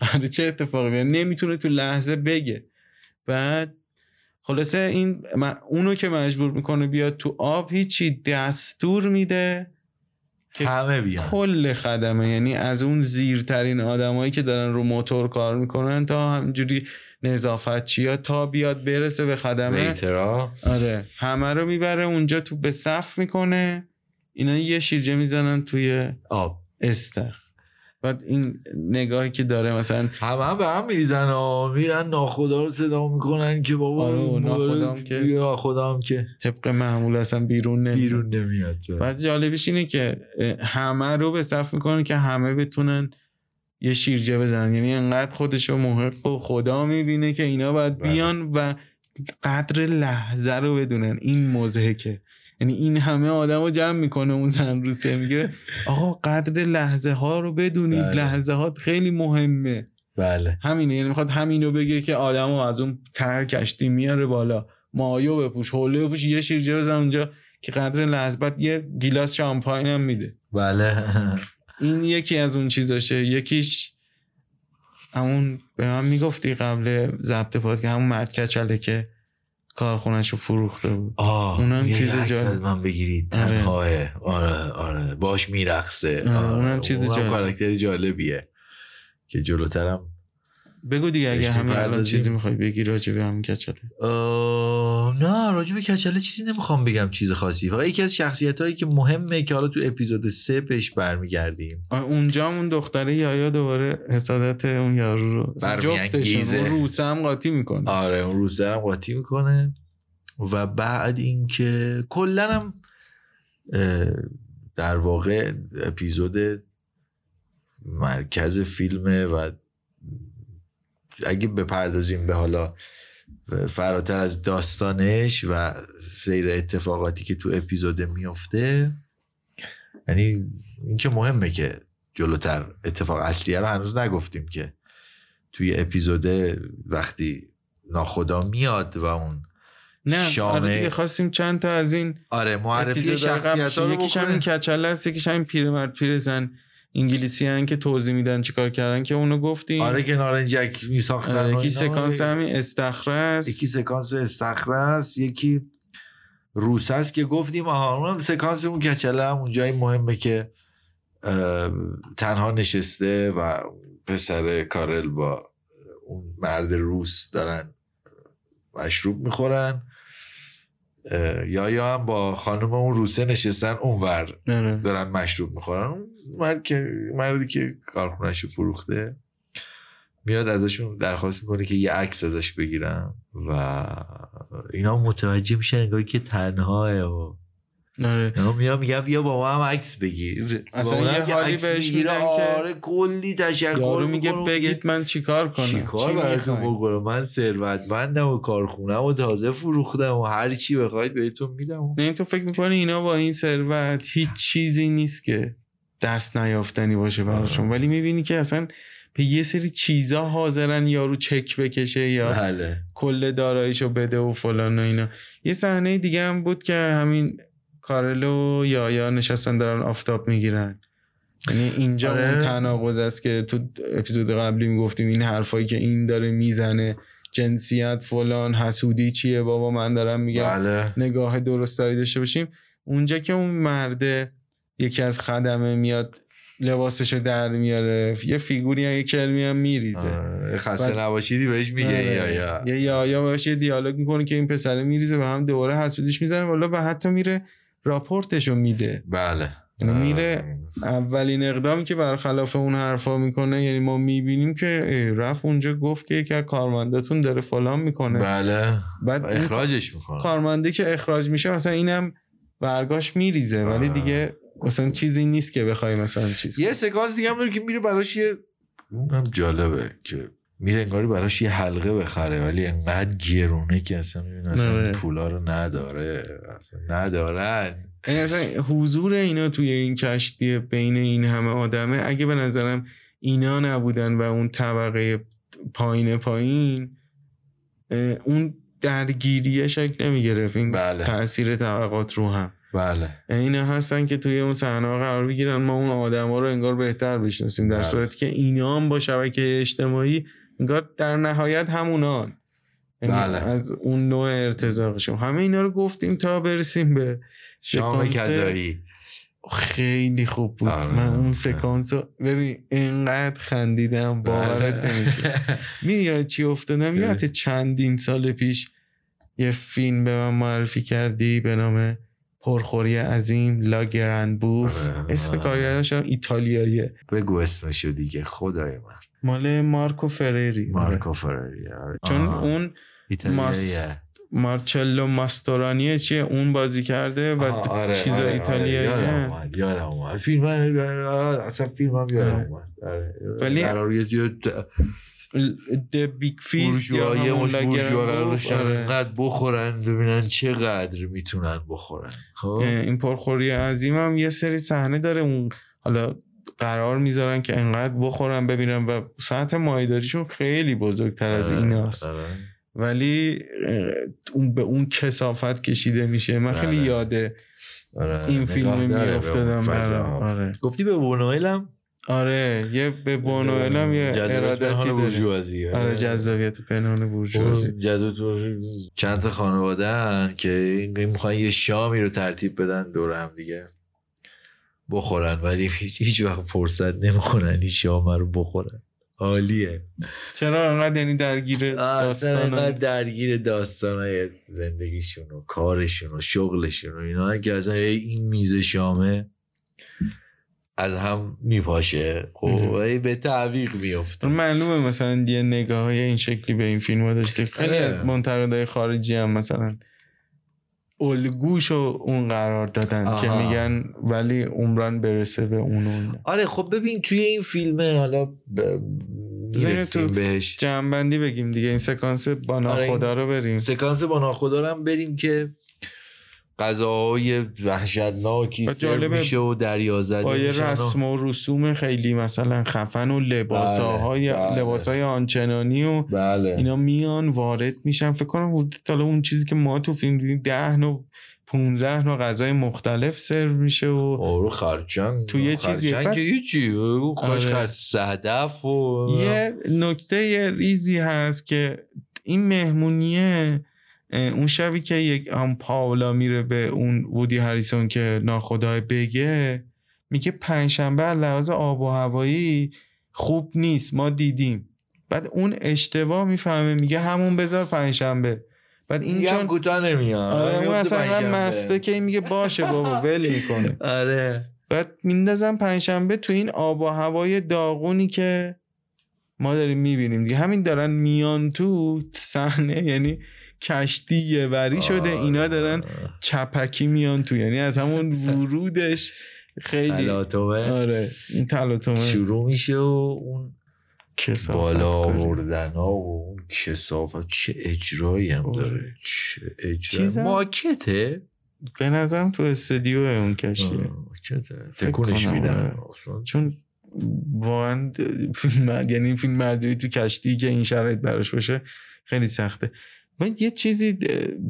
آره چه اتفاقی بیاد نمی‌تونه تو لحظه بگه. بعد خلاصه این اونو که مجبور می‌کنه بیاد تو آب هیچی دستور میده که همه بیان. کل خدمه یعنی از اون زیرترین آدمایی که دارن رو موتور کار می‌کنن تا همجوری نظافت چیا تا بیاد برسه به خدمه. ویترا آره همه رو می‌بره اونجا تو به صف می‌کنه. اینا یه شیرجه می‌زنن توی آب. استخ بعد این نگاهی که داره مثلا همه هم به هم میریزن و میرن ناخدا رو صدا می‌کنن که بابا آره، و ناخدا هم که- ناخدا هم که طبق معمول اصلا بیرون نمیاد. بیرون نمیاد بعد جالبش اینه که همه رو به صف می‌کنن که همه بتونن یه شیرجه بزنن. یعنی انقدر خودش رو محق و خدا می‌بینه که اینا باید بله. بیان و قدر لحظه رو بدونن. این مزهکه. یعنی این همه آدم رو جمع می‌کنه اون زن روسیه میگه آقا قدر لحظه ها رو بدونید بله. لحظه ها خیلی مهمه. بله. همینه یعنی می‌خواد همینو بگه که آدم رو از اون ته کشتی میاره بالا. مایو بپوش حوله بپوش یه شیرجه بزن اونجا که قدر لحظه یه گیلاس شامپاین هم میده. بله. این یکی از اون چیزاشه. یکیش همون به من می‌گفتی قبل ضبط پاد که همون مرد کچله که کارخونش رو فروخته بود آه اونم چیز جالب. از من بگیرید آره. تنهاه آره آره باش میرقصه آره، اونم چیز اونم جالب. کاراکتر جالبیه که جلوترم بگو دیگه اگه همین الان. چیزی می‌خوای بگی راجع به همین کچله. آه، نه راجع به کچله چیزی نمی‌خوام بگم چیز خاصی. فقط یکی از شخصیت هایی که مهمه که حالا تو اپیزود سه بهش برمیگردیم. اونجا اون دختره یایا دوباره حسادت اون یارو رو. جفتشون اون روسه هم قاطی می‌کنه. آره اون روز هم قاطی می‌کنه. و بعد اینکه کلا هم در واقع اپیزود مرکز فیلمه و اگه بپردازیم به حالا فراتر از داستانش و سیر اتفاقاتی که تو اپیزود میفته یعنی این که مهمه که جلوتر اتفاق اصلیه رو هنوز نگفتیم که توی اپیزود وقتی ناخدا میاد و اون نه شام- آره دیگه خواستیم چند تا از این آره معرفی شخصیت ها رو یکیش همین بکنه کچله است یکیش همین پیرمرد پیرزن. انگلیسی هن که توضیح میدن چیکار کردن که اونو گفتیم آره که نارنجک میساختن آره، یکی. سکانس همین استخره است یکی سکانس استخره است یکی روس است که گفتیم آها اونم سکانس اون کچله هم اونجایی مهمه که تنها نشسته و پسر کارل با اون مرد روس دارن مشروب می‌خورن یا یا هم با خانم اون روسه نشستن اونور آره. دارن مشروب می‌خورن اون مرد که مردی که کارخونهش رو فروخته میاد ازشون درخواست می‌کنه که یه عکس ازش بگیرن و اینا متوجه میشن انگار که تنهاه و آره. اینا میاد میگن بیا با ما هم عکس بگیر. اصلا یه حالی بهش که- آره کلی تشکر یارو میگه بگید من چیکار کنم؟ چیکار چی براتون؟ بکنم؟ من ثروتمندم و کارخونم و تازه فروختم و هر چی بخواید بهتون میدم. نه تو فکر می‌کنی اینا با این ثروت هیچ چیزی نیست که دست نیافتنی باشه براشون؟ ولی می‌بینی که اصلا به یه سری چیزا حاضرن یارو چک بکشه یا بله. کل داراییشو بده و فلان و اینا. یه صحنه دیگه هم بود که همین کارلو یا یا نشستن دارن آفتاب می‌گیرن. یعنی اینجا آره. اون تناقض است که تو اپیزود قبلی می‌گفتیم این حرفایی که این داره می‌زنه جنسیت فلان حسودی چیه؟ بابا من دارم میگم بله. نگاه درست داری داشته باشیم. اونجا که اون مرده یکی از خدمه میاد لباسشو در میاره یه فیگوری هم یه کلمی هم میریزه. آره، خسته بعد- نباشیدی بهش میگه آره. یا یا یا یا باشه یه دیالوگ می‌کنه که این پسره میریزه و هم دوباره حسودیش می‌زنه والا و حتی میره راپورتشو میده. بله. میره. اولین اقدامی که برخلاف اون حرفا می‌کنه یعنی ما می‌بینیم که رفت اونجا گفت که یکی از کارمنداتون داره فلان می‌کنه. بله. بعد اخراجش می‌کنه. کارمنده که اخراج میشه مثلا اینم برگاش میریزه. ولی. دیگه مثلا چیزی نیست که بخوای مثلا چیز یه سکانس دیگه هم داره که میره براش یه اونم جالبه که میره انگاری براش یه حلقه بخره ولی انقدر گرونه که اصلا می‌بینه اصلا آره. پولا رو نداره اصلا ندارن یعنی اصلا حضور اینا توی این کشتی بین این همه آدمه اگه به نظرم اینا نبودن و اون طبقه پایین پایین اون درگیریه شکل نمی‌گرفت این بله. تاثیر طبقات رو هم بله اینا هستن که توی اون صحنه قرار بگیرن ما اون آدما رو انگار بهتر بشناسیم در بله. صورتی که اینا هم با شبکه اجتماعی انگار در نهایت همونان یعنی بله. از اون نوع ارتزاقشون. همه اینا رو گفتیم تا برسیم به شام کذایی. خیلی خوب بود. آره. من اون سکانس رو ببین اینقدر خندیدم باورت بله. نمیشه. می‌دونی چی افتادم؟ بله. یادت چندین سال پیش یه فیلم به من معرفی کردی به نام پرخوری عظیم لا گرندبوف آره. اسم کارگردانش ایتالیاییه. بگو اسمشو دیگه. خدای من. مال مارکو فریری آره. مارکو فراری آره. چون آها. اون ایتالیاییه. ماس... مارچلو ماستورانیه چیه اون بازی کرده و آها، آره، چیزا آره، آره. ایتالیاییه یادم اومد یادم اومد فیلم اصلا فیلم هم یادم آره. اومد آره. ولی- قرار یه یه د بیگ فیست یا همون قرار داشتن آره. انقدر بخورن ببینن چقدر می‌تونن بخورن خب این پرخوری عظیم هم یه سری صحنه داره اون حالا قرار می‌ذارن که انقدر بخورن ببینن و سطح مایداریشون خیلی بزرگتر از آره، ایناست. آره. ولی اون به اون کسافت کشیده میشه. من خیلی بله. یاده آره. این فیلم میافتادم آره. گفتی به بونوئلم آره یه به بونوئل هم یه ارادتی داره. آره. جذابیت پنهان بورژوازی. جذابیت چند تا خانواده که این می‌خوان یه شامی رو ترتیب بدن دور هم دیگه. بخورن ولی هیچ هیچ وقت فرصت نمی‌کنن این شام رو بخورن. عالیه. چرا انقدر یعنی درگیر داستان انقدر درگیر داستانهای زندگیشون و کارشون و شغلشون و اینا که اصلا این میز شامه از هم میپاشه. خب به تعویق میفته معلومه مثلا یه نگاه های این شکلی به این فیلم ها داشته. خیلی آره. از منتقدای خارجی هم مثلا الگوشو اون قرار دادن آها. که میگن ولی عمران برسه به اون. آره خب ببین توی این فیلم حالا ب... تو بهش جنبندی بگیم دیگه این سکانس با آره، ناخدا رو بریم سکانس با ناخدا رو هم بریم که غذاهای وحشتناکی جالبه میشه و دریا زده با یه رسم و رسوم خیلی مثلا خفن و لباساهای بله، بله. لباسای آنچنانی و بله اینا میان وارد میشن فکر کنم حدود حالا اون چیزی که ما تو فیلم دیدیم ده نوع 15 نوع غذای مختلف سرو میشه و آره خرچنگ تو یه چیزی- خرچنگ هیچی آره. صدف و یه نکته ریزی هست که این مهمونیه اون شبی که یک هم پاولا میره به اون وودی هریسون که ناخدای بگه میگه پنجشنبه از لحاظ آب و هوایی خوب نیست ما دیدیم. بعد اون اشتباه می‌فهمه میگه همون بذار پنجشنبه. بعد این چون کوتاه نمیاد. آره اون میفته اصلا. مسته که این میگه باشه بابا ول می‌کنه. آره. بعد میندازن پنجشنبه تو این آب و هوای داغونی که ما داریم می‌بینیم. دیگه همین دارن میان تو صحنه یعنی کشتی یه وری شده اینا دارن چپکی میان تو یعنی از همون ورودش خیلی تلاطمه. آره این تلاطمه شروع میشه و اون کثافت بالا. آوردن ها و اون کسافت. چه اجرایی هم آره. داره. چه اجرایی. ماکته؟ به نظرم تو استودیو اون کشتیه تکونش میدن. آره. چون واقعا فیلم یعنی فیلم مردوی تو کشتی که این شرایط براش باشه خیلی سخته. و یه چیزی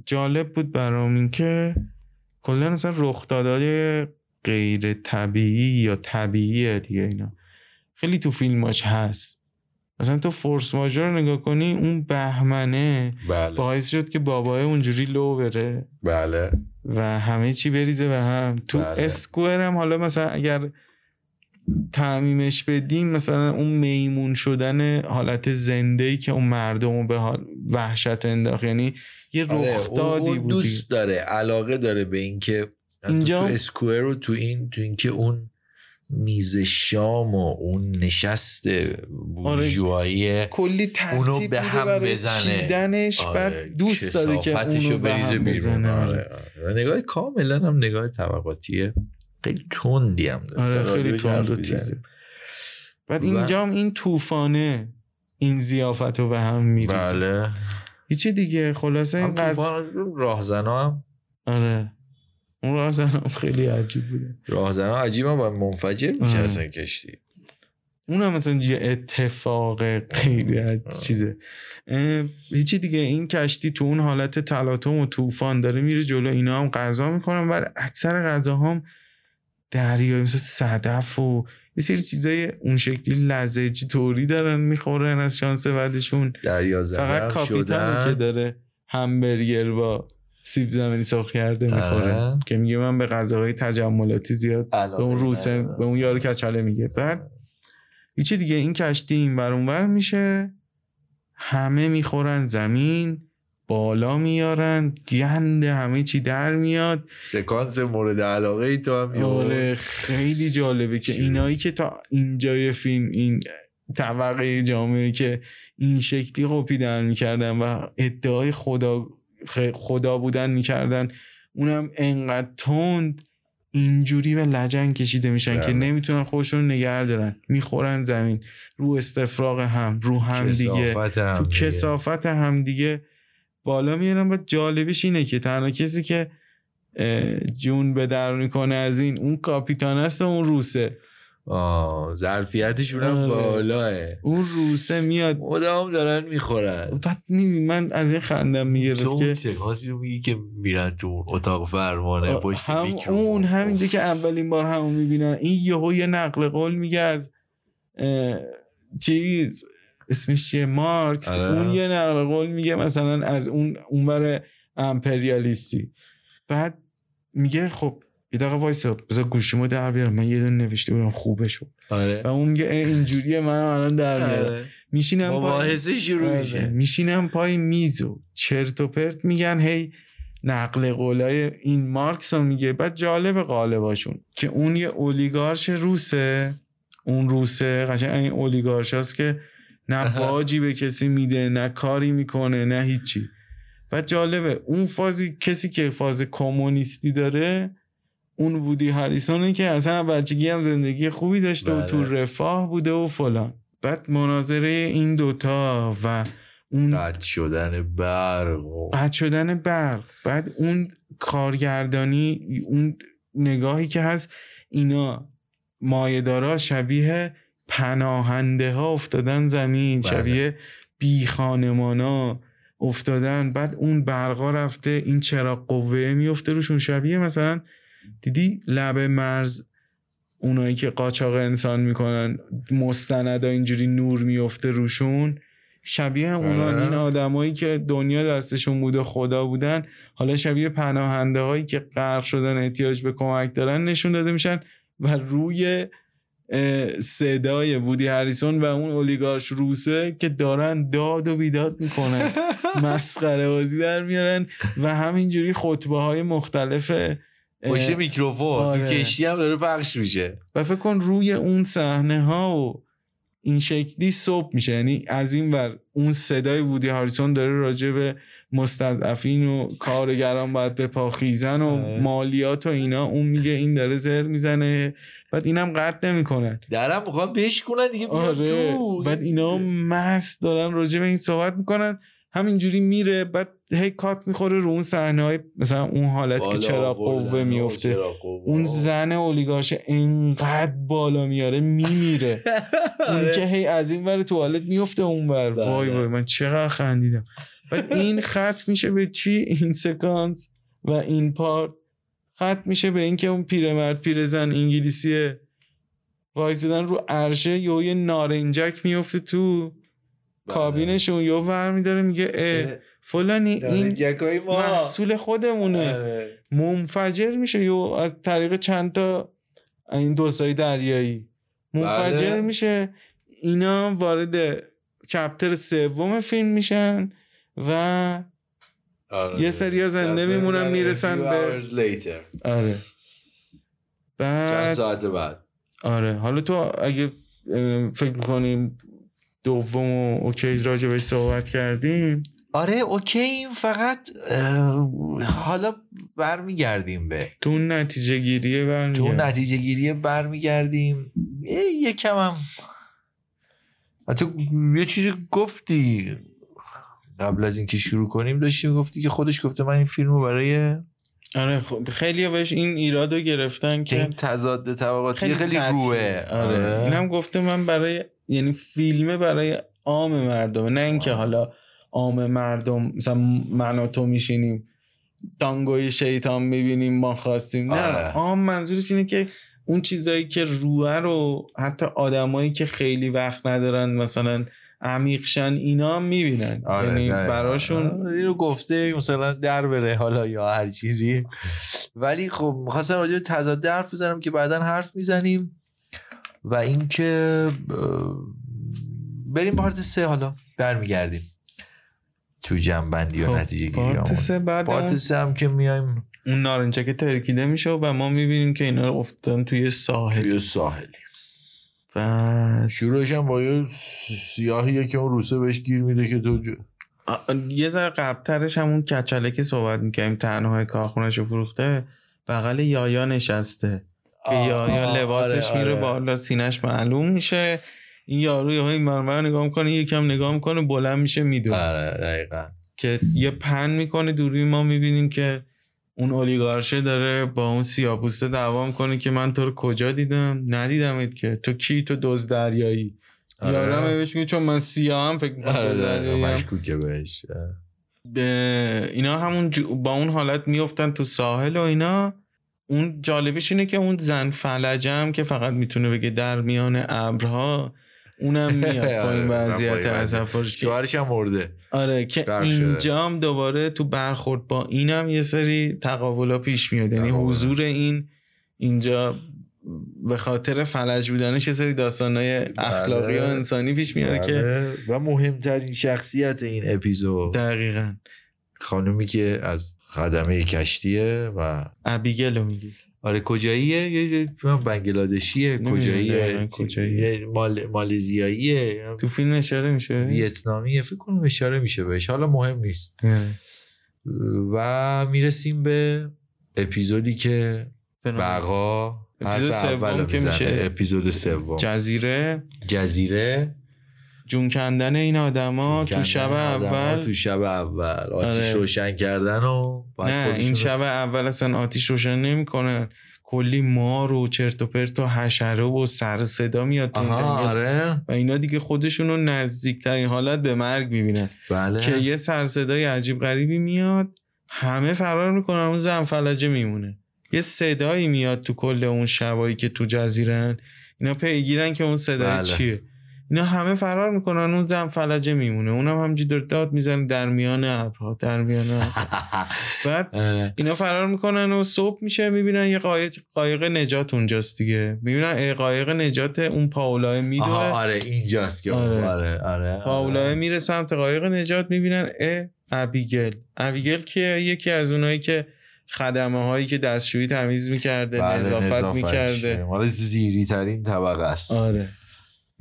جالب بود برام این که کلا اصلا رخدادهای غیر طبیعی یا طبیعیه دیگه اینا. خیلی تو فیلماش هست. مثلا تو فورس ماژور رو نگاه کنی اون بهمنه بله. باعث شد که بابای اونجوری لو بره. بله. و همه چی بریزه به هم. تو بله. اسکوئر هم حالا مثلا اگر تعمیمش بدیم مثلا اون میمون شدن حالت زنده ای که اون مردم به حال وحشت انداخت یعنی یه آره، رخدادی بود دوست داره علاقه داره به اینکه اینجا- تو اسکوئر رو تو این تو اینکه اون میز شام و اون نشست بورژوایی کلی اونو به هم برای بزنه. آره، بعد دوست داره که اونو به بریزه هم بزنه آره. آره. نگاه کاملا هم نگاه طبقاتیه خیلی تندی هم داره. آره خیلی تند و. تیزه. بعد اینجا هم این طوفانه این زیافت رو به هم میریزه. بله. هیچی دیگه؟ خلاصه این هم قضیه راهزنا هم. آره. اون راه هم خیلی عجیب بوده. راهزنا عجیب هم باید منفجر میشه آره. اصلا کشتی. اون هم مثلا یه اتفاق خیلی. چیزه. هیچی دیگه؟ این کشتی تو اون حالت تلاطم و طوفان داره میره جلو اینا هم غذا می‌کنن و اکثر غذاها هم دریایی مثل صدف و یه سری چیزای اون شکلی لزجی طوری دارن می‌خورن از شانس بعدشون دریا فقط کاپیتانو شدن. که داره همبرگر با سیب زمینی سرخ کرده می‌خوره آره. که میگه من به غذاهای تجملاتی زیاد به اون روسه. به اون یارو کچله میگه بعد هیچی دیگه این کشتی این بر اونور میشه همه می‌خورن زمین بالا میارن گند همه چی در میاد سکانس مورد علاقه ای تو هم آره خیلی جالبه که؟ اینایی که تا اینجای فیلم این طبقه جامعه که این شکلی قپیدن می‌کردن و ادعای خدا خدا بودن می‌کردن اونم انقدر تند اینجوری به لجن کشیده میشن که بله. نمی‌تونن خودشون نگه دارن می‌خورن زمین رو استفراغ هم رو هم دیگه هم تو دیگه. کسافت همدیگه بالا میارن و جالبش اینه که تنها کسی که جون به در می‌کنه از این اون کاپیتان است و اون روسه. آه ظرفیتشون هم آره. بالاه. اون روسه میاد. مدام دارن می‌خورن. بعد می من از این خندم می‌گرفت که سکانسی رو میگی که میرن تو اتاق فرمانه پشت هم. اون همینجا که اولین بار همون می‌بینن. این یهو یه نقل قول میگه از چیز اسمش چیه؟ مارکس. آره. اون یه نقل قول میگه مثلا از اون اونور امپریالیستی. بعد میگه خب یه دقیقه وایسا بذار گوشیمو در بیارم. من یه دونه نوشته بودم خوبه شد آره. و اون میگه اینجوریه منم الان در میارم. آره. میشینم پای شروع آره. میشه. میشینم پای میز و چرت و پرت میگن هی نقل قولای این مارکس رو میگه. بعد جالب قالباشون که اون یه اولیگارش روسه. اون روسه قشنگ این اولیگارش هست که نه. باجی به کسی میده نه کاری می‌کنه نه هیچی و جالبه اون فازی کسی که فاز کمونیستی داره اون وودی هریسونه که اصلا بچگی هم زندگی خوبی داشته و بله. تو رفاه بوده و فلان بعد مناظره این دوتا و اون قطع شدن برق و- قطع شدن برق بعد اون کارگردانی اون نگاهی که هست اینا مایهدارا شبیه پناهنده ها افتادن زمین بله. شبیه بی خانمانا افتادن بعد اون برقا رفته این چراغ قوه میفته روشون شبیه مثلا دیدی لب مرز اونایی که قاچاق انسان می‌کنن مستندا اینجوری نور میفته روشون شبیه اونان آره. این آدمایی که دنیا دستشون بوده خدا بودن حالا شبیه پناهنده هایی که غرق شدن احتیاج به کمک دارن نشون داده میشن و روی صدای وودی هریسون و اون اولیگارش روسه که دارن داد و بیداد می‌کنن مسخره بازی در میارن و همینجوری خطبه های مختلف پشت میکروفون آره. تو کشتی هم داره پخش میشه و فکر کن روی اون صحنه ها و این صبح میشه یعنی از این ور اون صدای وودی هاریسون داره راجع به مستضعفین و کارگران باید به پا خیزن و آره. مالیات و اینا اون میگه این داره زر می‌زنه بعد اینم قطع نمی‌کنن. درم می‌خوام بشکنن دیگه آره تو. بعد اینا مست دارن راجع به این صحبت می‌کنن. همینجوری میره بعد هی کات می‌خوره رو اون صحنه های مثلا اون حالت که چرا قوه میفته. اون زن اولیگارش انقدر بالا میاره میمیره. اون آره. که هی از این ور توالت میفته اون ور. بله. وای وای من چقدر خندیدم. بعد این خط میشه به چی؟ این سکانس و این پارت. خط میشه به اینکه اون پیرمرد پیرزن انگلیسیه وایزدن رو عرشه یا یه نارنجک میفته تو بله. کابینشون یا ور میداره میگه اه فلانی این ما محصول خودمونه آره. منفجر میشه یا از طریق چند تا این دوستای دریایی منفجر بله. میشه اینا وارد چپتر سوم فیلم میشن و آره. یه سریا زنده میمونن، می‌رسن به- later. آره. چند بعد ساعت بعد. آره. حالا تو اگه فکر می‌کنیم دوم و اوکی راجع بهش صحبت کردیم؟ آره اوکی این فقط حالا برمیگردیم به تو اون نتیجه گیریه تو برمیگردیم نتیجه گیری برمیگردیم. یکم هم حتی یه چیزی گفتی. قبل از اینکه شروع کنیم داشتی گفتی که خودش گفته من این فیلم رو برای آره خب خیلی بهش این ایراد رو گرفتن که این تضاد طبقاتی خیلی, سطحی. روه آره. اینم گفته من برای یعنی فیلمه برای عام مردم نه اینکه. حالا عام مردم مثلا من و تو میشینیم تانگوی شیطان می‌بینیم ما خواستیم نه آره. عام منظورش اینه که اون چیزایی که روه رو حتی آدمایی که خیلی وقت ندارن مثلا عمیقشن اینا هم می‌بینن. آره یعنی. براشون آره، اینو گفته مثلا در بره حالا یا هر چیزی. ولی خب می‌خواستم راجع به تضاد حرف بزنم که بعدا حرف می‌زنیم و اینکه بریم پارت سه حالا. برمیگردیم. تو جنبندی و خب، نتیجه گیری پارت سه بعد پارت سه هم که میایم. اون نارنجکه ترکیده میشه و ما می‌بینیم که اینا رو افتادن توی ساحل. توی ساحلی و شروعش هم با یه سیاهیه که اون روسه بهش گیر میده که تو یه ذره قبلترش همون کچله که صحبت می‌کنیم تنهای کارخونش رو فروخته بغل یایا نشسته که یایا آه، لباسش آره، میره آره. بالا سینش معلوم میشه. این یارو یه این مرمر نگاه می‌کنه یکم نگاه می‌کنه بلند میشه میدون آره دقیقا. که یه پن می‌کنه دوری ما می‌بینیم که اون اولیگارشه داره با اون سیاپوسته دعوا می‌کنه که من تو رو کجا دیدم ندیدمت که تو کی تو دوز دریایی آره. یارم بهش میگه چون من فکر می‌کنم آره دوز دقیقا. دریاییم. مشکوکه بهش به اینا همون جو- با اون حالت میفتن تو ساحل و اینا اون جالبش اینه که اون زن فلجم که فقط می‌تونه بگه در میان ابرها اونم میاد با آره، این با وضعیت. تصورش شوهرش هم مرده آره که غرق شده. اینجا هم دوباره تو برخورد با اینم یه سری تقابلا پیش میاد یعنی. حضور این اینجا به خاطر فلج بودنش یه سری داستانهای اخلاقی و انسانی پیش میاره که بله. و مهمترین شخصیت این اپیزود دقیقا خانومی که از خدمه کشتیه و ابیگل رو میگی آره کجاییه؟ یه یه- بنگلادشیه کجاییه؟ کجاییه. یه مال... مالزیاییه تو فیلم اشاره میشه؟ ویتنامیه فکر کنم اشاره میشه بهش. حالا مهم نیست. و می‌رسیم به اپیزودی که بقا اپیزود سوم که. میشه؟ اپیزود سوم. جزیره. جزیره. جون کندن این آدما تو شب اول. تو شب اول. آتیش آره. روشن کردن و نه این شب اول اصلا آتیش روشن نمی‌کنن کلی مار و چرت و پرت و حشره و سر صدا میاد. آره. و اینا دیگه خودشون رو نزدیکترین حالت به مرگ می‌بینن. بله. که یه سر صدای عجیب غریبی میاد همه فرار می‌کنن اون زن فلجه میمونه. یه صدایی میاد تو کل اون شبایی که تو جزیرن اینا پیگیرن که اون صدای بله. چیه. اینا همه فرار می‌کنن اون زن فلجه میمونه. اونم همجوری داره داد می‌زنه در میان ابرها در میان. بعد آره. اینا فرار می‌کنن و صبح میشه می‌بینن یه قایق قایق نجات اونجاست دیگه. می‌بینن ای قایق نجات اون پاولای میدوه آره اینجاست که آره. آره. آره آره پاولای میره سمت قایق نجات می‌بینن اه ابیگل. ابیگل که یکی از اونایی که خدمه هایی که دستشویی تمیز می‌کرده بله، نظافت. می‌کرده. مال زیری ترین طبقه است. آره.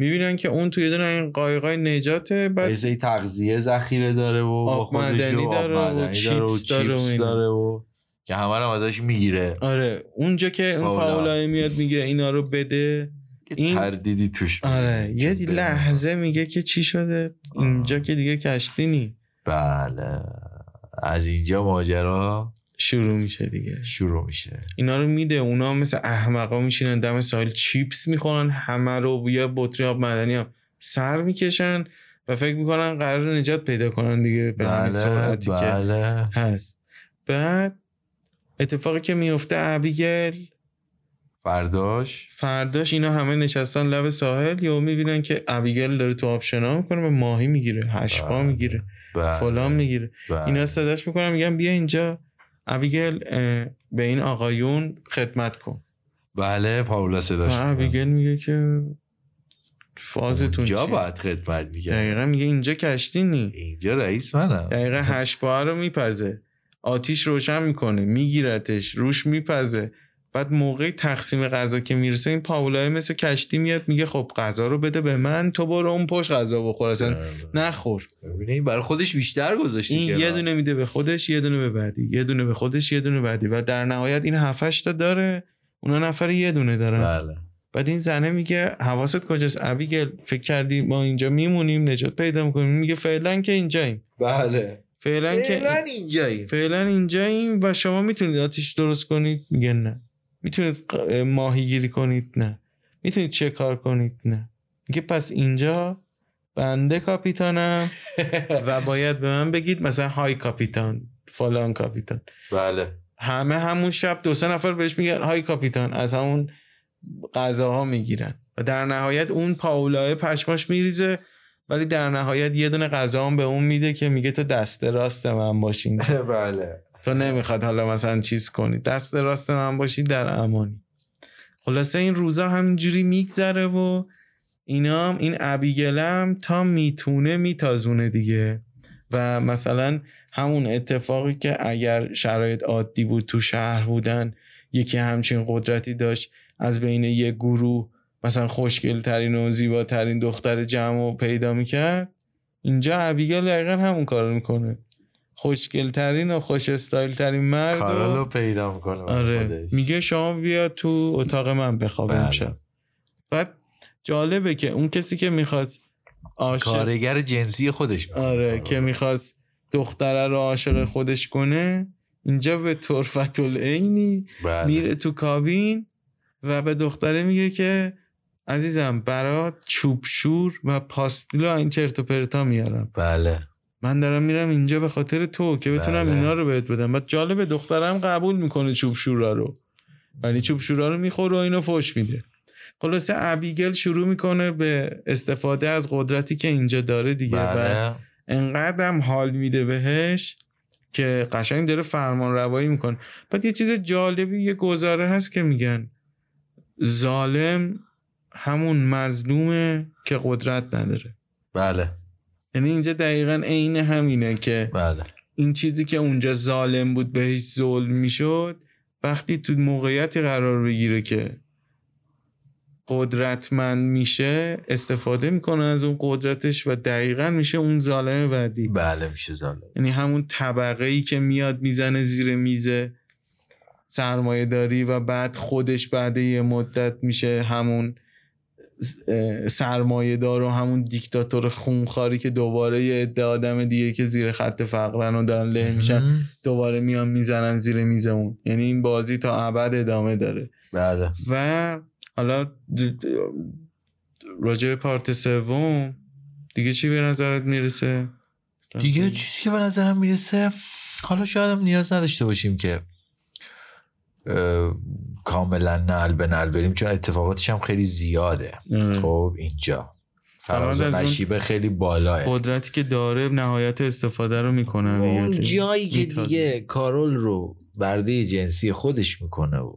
می‌بینن که اون توی دونه این قایقای نجاته بعد سری تغذیه ذخیره داره و آب آب داره و چیپس داره. داره و که همه رو ازش می‌گیره. آره اونجا که اون پاولا. پاولای میاد میگه اینا رو بده. این- تردیدی توش آره یه لحظه میگه که چی شده؟ اینجا که دیگه کشتی نی. بله. از اینجا ماجرا شروع میشه دیگه. شروع میشه. اینا رو میده. اونا مثل احمقا میشینن دم ساحل چیپس می‌خورن همه رو یه بطری آب معدنی هم سر می‌کشن و فکر می‌کنن قرار نجات پیدا کنن دیگه به همین بله سرعتی که بله. هست. بعد اتفاقی که میفته ابیگل. فرداش. فرداش اینا همه نشستن لب ساحل. یا می‌بینن که ابیگل داره تو آب شنا می‌کنه و ماهی می‌گیره هشپا بله. می‌گیره بله. فلان می‌گیره. بله. اینا صداش می‌کنن میگن بیا اینجا. ابیگل به این آقایون خدمت کن. بله پاولا صداش. ابیگل میگه که فازتون چیه؟ باید خدمت میگه دقیقا میگه اینجا کشتی نی. اینجا رئیس منم. دقیقا هشپا رو میپزه. آتیش روشن می‌کنه میگیرتش روش میپزه. بعد موقع تقسیم غذا که می‌رسه این پاولای مثل کشتی میاد میگه خب غذا رو بده به من تو برو اون پشت غذا بخور اصلا نخور. برای خودش بیشتر گذاشته این یه دونه میده به خودش یه دونه به بعدی یه دونه به خودش یه دونه بعدی. و در نهایت این هفتش تا داره اونا نفر یه دونه دارن. بله. بعد این زنه میگه حواست کجاست؟ ابیگل فکر کردی ما اینجا میمونیم نجات پیدا می‌کنیم. میگه فعلا که اینجاییم. بله. فعلا که فعلا اینجایی فعلا اینجاییم و شما می‌تونید آتیش درست کنید؟ میگه نه. می‌تونید ق- ماهی گیری کنید؟ نه. می‌تونید چه کار کنید؟ نه. میگه پس اینجا بنده کاپیتانم. و باید به من بگید مثلا های کاپیتان فلان کاپیتان. بله. همه همون شب دو سه نفر بهش میگن های کاپیتان. از همون غذاها می‌گیرن. و در نهایت اون پاولای پشماش میریزه ولی در نهایت یه دونه غذا هم به اون میده که میگه تو دست راست من باشین. بله. تو نمی‌خواد حالا مثلا چیز کنی. دست راست من باشی در امانی. خلاصه این روزا همینجوری میگذره و اینا هم این ابیگلم تا می‌تونه میتازونه دیگه. و مثلا همون اتفاقی که اگر شرایط عادی بود تو شهر بودن یکی همچین قدرتی داشت از بین یه گروه مثلا خوشگل ترین و زیباترین دختر جمع رو پیدا می‌کرد اینجا ابیگل دقیقا همون کار می‌کنه. خوشگل ترین و خوش استایل ترین مرد رو پیدا می‌کنه آره میگه شما بیا تو اتاق من بخواب بله. امشب بعد جالبه که اون کسی که می‌خواست عاشق کارگر جنسی خودش می‌کنه. آره که می‌خواست دختره رو عاشق خودش کنه اینجا به طرفت العینی بله. میره تو کابین و به دختره میگه که عزیزم برات چوب شور و پاستیل و این چرت و پرتا میارم بله من دارم میرم اینجا به خاطر تو که بتونم بله. اینا رو بهت بدم. بعد جالب دخترم قبول می‌کنه چوب شورا رو. ولی چوب شورا رو می‌خوره و اینو فوش میده. خلاصه ابیگل شروع می‌کنه به استفاده از قدرتی که اینجا داره دیگه. و بله. انقدر هم حال میده بهش که قشنگ داره فرمان روایی می‌کنه. بعد یه چیز جالبی یه گزاره هست که میگن. ظالم همون مظلومه که قدرت نداره. بله. یعنی اینجا دقیقا عین همینه که بله. این چیزی که اونجا ظالم بود بهش ظلم می‌شد وقتی تو موقعیتی قرار بگیره که قدرتمند میشه استفاده می‌کنه از اون قدرتش و دقیقا میشه اون ظالم بعدی. بله میشه ظالم. یعنی همون طبقه ای که میاد می‌زنه زیر میز سرمایه داری و بعد خودش بعد یه مدت میشه همون سرمایه دار و همون دیکتاتور خونخاری که دوباره یه عده آدم دیگه که زیر خط فقرن و دارن له میشن. دوباره میان می‌زنن زیر میزمون یعنی این بازی تا ابد ادامه داره. بله. و حالا راجع پارت سوم دیگه چی به نظرت می‌رسه؟ دیگه چیزی که به نظرم می‌رسه حالا شاید هم نیاز نداشته باشیم که کاملا نل به نل بریم چون اتفاقاتش هم خیلی زیاده. خب اینجا فراز نشیبه خیلی بالاه قدرتی که داره نهایت استفاده رو می‌کنن اون جایی که. دیگه کارول رو برده جنسی خودش می‌کنه و